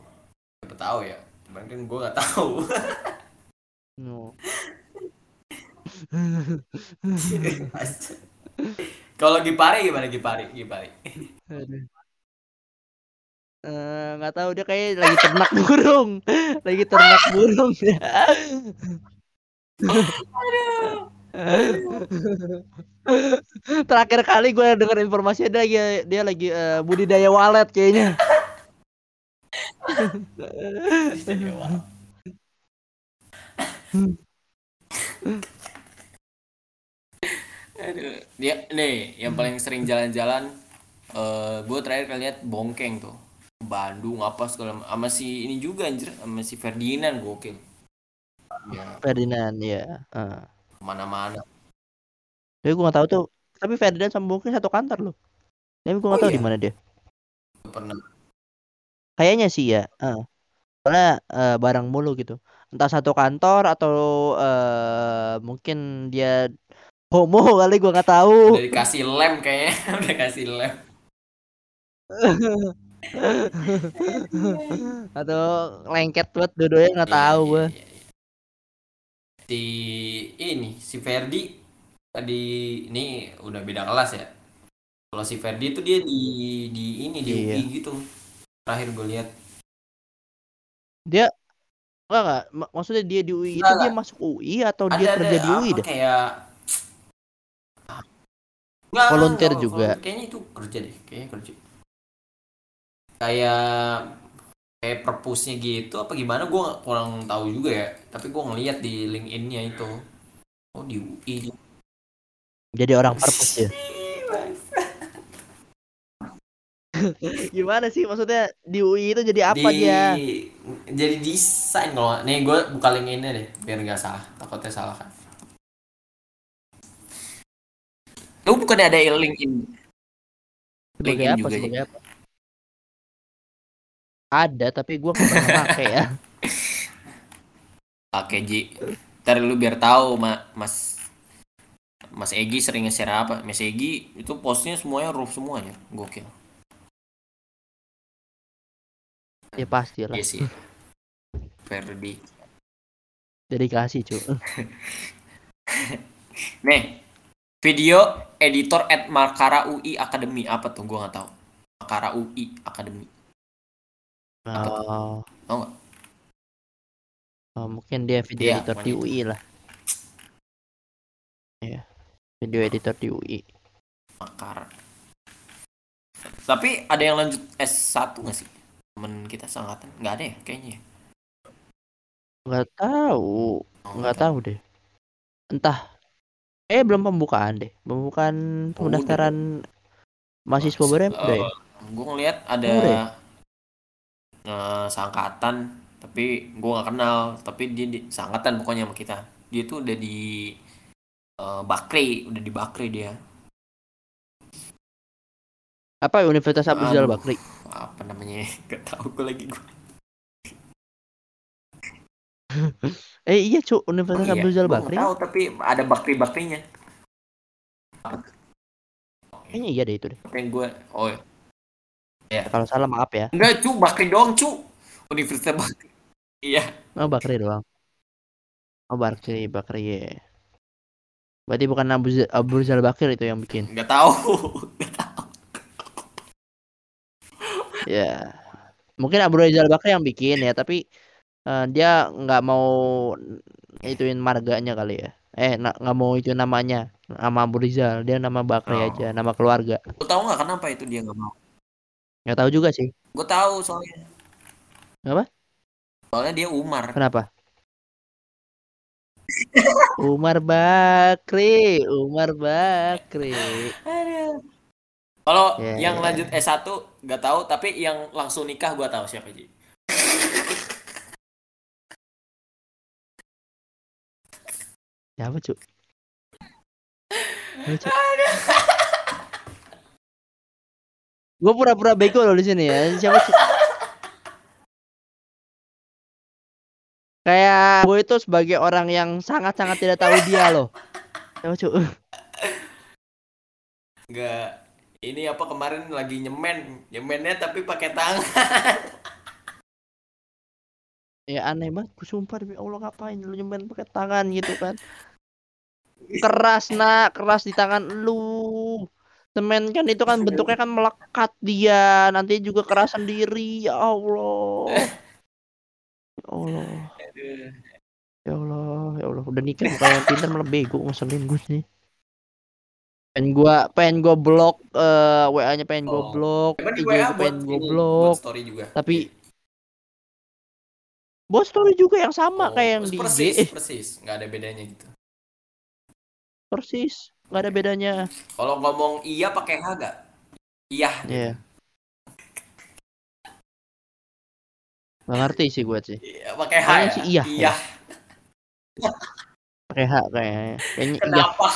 Siapa tahu ya. Cuman kan gue nggak tahu. No. Kalau Gipari gimana Gipari? Gipari. Eh, nggak tahu dia kayak lagi ternak burung, lagi ternak burung. Terakhir kali gue dengar informasinya dia lagi dia lagi eh, budidaya walet kayaknya. Aduh, dia nih yang paling sering jalan-jalan eh gue terakhir kali lihat Bongkeng tuh. Bandung apa segala sama si ini juga anjir sama si Ferdinand gokil. Ya, Ferdinand ya. Uh. mana-mana. Tapi gue nggak tahu tuh. Tapi Ferdinand sama Bongkeng satu kantor loh. Tapi gue nggak Oh tahu iya? di mana dia. Pernah Kayaknya sih ya. Uh. Soalnya eh, bareng mulu gitu. Entah satu kantor atau eh mungkin dia homo kali gue nggak tahu. udah dikasih lem kayaknya, udah kasih lem. atau lengket buat dua-duanya nggak Iya, tahu iya, gue. iya. Si ini si Ferdi tadi ini udah beda kelas ya. Kalau si Ferdi itu dia di di ini di Iya. UI gitu. Terakhir gue lihat. Dia enggak enggak mak- maksudnya dia di UI itu dia masuk UI atau dia ada kerja ada di UI deh? kayak Nggak, Volunteer nggak, juga. Kayaknya itu kerja deh, kayaknya kerja. Kayak kayak perpusnya gitu apa gimana gue kurang tahu juga ya. Tapi gue ngeliat di LinkedIn-nya itu. Oh di UI. Jadi orang perpus ya. Gimana sih maksudnya di UI itu jadi apa di, dia? Jadi desain kalau nih gue buka LinkedIn-nya deh biar nggak salah. Takutnya salah kan. Lu bukannya ada LinkedIn? Sebagai LinkedIn apa? juga ya. Apa? Ada tapi gua nggak pernah pakai ya. Oke Ji. Ntar lu biar tahu Ma- Mas Mas Egi sering nge-share apa? Mas Egi itu postnya semuanya roof semuanya. Gokil. Ya pasti lah. Iya sih. Ferdi. Dedikasi cuy. Nih. Video editor at Makara UI Academy apa tuh? Gua nggak tahu. Makara UI Academy. Apa? Oh, Tahu nggak? oh, mungkin dia video Iya, editor di itu. UI lah. Ya. Video editor di UI. Makara. Tapi ada yang lanjut S1 nggak sih? Temen kita sangkatan? Nggak ada ya kayaknya. ya? Nggak tahu. Oh, Nggak tahu deh. Entah. Eh belum pembukaan deh. Pembukaan Oh, pendaftaran mahasiswa baru udah ya? gue ngeliat ada Udah ya? eh, seangkatan tapi gue nggak kenal tapi dia di, seangkatan pokoknya sama kita dia tuh udah di eh, Bakri udah di Bakri dia Apa Universitas Aduh. Bakri? apa namanya gak tahu gue lagi gue Eh iya cu, Universitas Abu Rizal gue Bakri. tahu tapi ada Bakri Bakrinya Kayaknya iya deh itu deh. tapi gue oh ya. Kalau salah maaf ya. enggak cu Bakri doang cu Universitas Bakri iya Oh Bakri doang. Oh Bakri, Bakri ya. Berarti bukan Abu, Abu Rizal Bakri itu yang bikin. nggak tahu Ya. Mungkin Abu Rizal Bakri yang bikin ya, tapi eh, dia nggak mau ituin marganya kali ya. Eh na- nggak mau itu namanya nama Abu Rizal, dia nama Bakri Oh. aja, nama keluarga. Lu tahu nggak kenapa itu dia nggak mau? Nggak tahu juga sih. Gue tahu soalnya. Apa? Soalnya dia Umar. Kenapa? Umar Bakri, Umar Bakri. Kalau Ya, yang ya. lanjut S1 nggak tahu, tapi yang langsung nikah gue tahu siapa Ji. Siapa cu? Gue pura-pura bego loh di sini ya. Siapa cu? Kayak gue itu sebagai orang yang sangat-sangat tidak tahu dia loh. Coba cu. Enggak. Ini apa kemarin lagi nyemen, nyemennya tapi pakai tangan. Ya aneh banget, gue sumpah demi Allah ngapain lu nyemen pakai tangan gitu kan. Keras nak, keras di tangan lu. Semen kan itu kan bentuknya kan melekat dia, nanti juga keras sendiri. Ya Allah. Ya Allah. Ya Allah, ya Allah. Udah nikah bukan yang pintar malah bego ngeselin gue sih. Pengen gua pengen gua blok eh WA-nya pengen gua Oh. blok, IG pengen gua blok. buat story juga. Tapi Bos story juga yang sama Oh, kayak yang di persis, IG. Eh, persis, nggak ada bedanya gitu. persis, nggak ada bedanya. Kalau ngomong iya pakai H gak? Iya. Iya. Gak ngerti sih gue sih. Iya, pakai H Kayaknya ya? sih iya, Iya. Pakai H kayaknya. Kayaknya iya. Kenapa?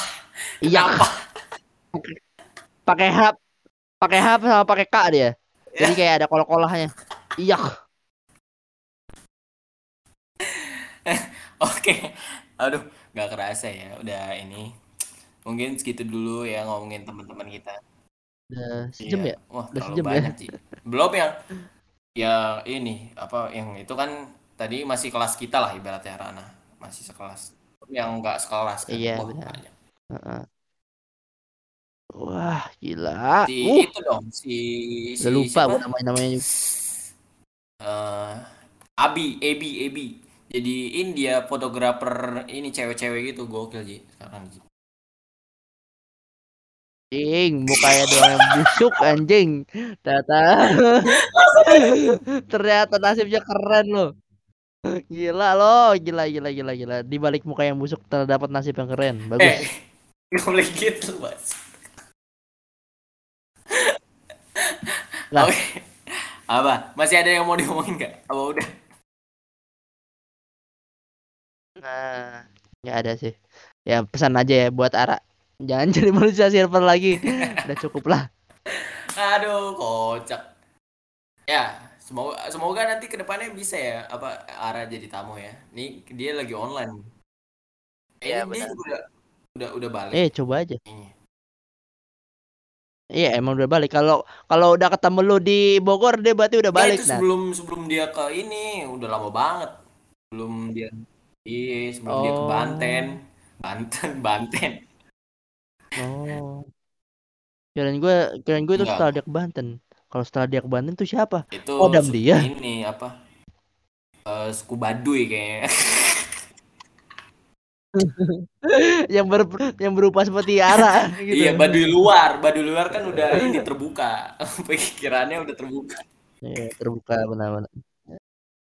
Iya. Kenapa? Pakai H. Pakai H sama pakai K dia. Jadi Ya. kayak ada kol-kolahnya. Iya. Oke. Aduh, nggak kerasa ya. Udah ini. Mungkin segitu dulu ya ngomongin teman-teman kita. Udah sejam Iya. ya? Wah, Udah terlalu sejam ya? banyak sih. Belum yang ya ini apa yang itu kan tadi masih kelas kita lah ibaratnya Rana. Masih sekelas. Yang nggak sekelas kan. Iya, Wah, benar. banyak. Heeh. Wah, gila. Si Uh, itu dong, si si udah lupa namanya namanya. Eh, Abi, Ebi, Ebi. Jadi ini dia fotografer ini cewek-cewek gitu gokil Ji sekarang Ji. Anjing, mukanya doang yang busuk anjing. Ternyata ternyata nasibnya keren loh. Gila loh, gila gila gila gila. Di balik muka yang busuk terdapat nasib yang keren. Eh, Bagus. nggak boleh gitu, Mas. Lah. Oke. Apa? Masih ada yang mau diomongin nggak? Apa udah? Nah, nggak ada sih. Ya pesan aja ya buat Ara. Jangan jadi manusia silver lagi. Udah cukup lah. Aduh, kocak. Ya, semoga semoga nanti ke depannya bisa ya apa Ara jadi tamu ya. Nih dia lagi online. Iya, dia benar. juga udah udah udah balik. Eh, coba aja. kayaknya. Iya, emang udah balik. Kalau kalau udah ketemu lu di Bogor, dia berarti udah Eh, balik itu nah. sebelum sebelum dia ke ini udah lama banget. Belum dia Iya, sebelum dia ke Oh. Banten. Banten, Banten. Oh. Kirain gue, kirain gue itu setelah dia ke Banten. Kalau setelah dia ke Banten tuh siapa? Itu Kodam su- dia. Ini apa? Eh, suku Baduy kayaknya. yang ber yang berupa seperti Ara gitu. Iya, Baduy luar. Baduy luar kan udah ini terbuka. Pikirannya udah terbuka. Iya, terbuka benar-benar.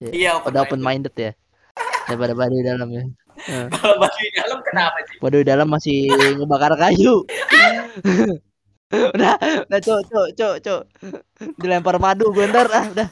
Iya, Pada open minded ya. Daripada Baduy dalam ya. Kalau Baduy dalam kenapa sih? Baduy dalam masih ngebakar kayu. udah, udah cok, cok, cok, cok. Dilempar madu gue ntar ah, udah.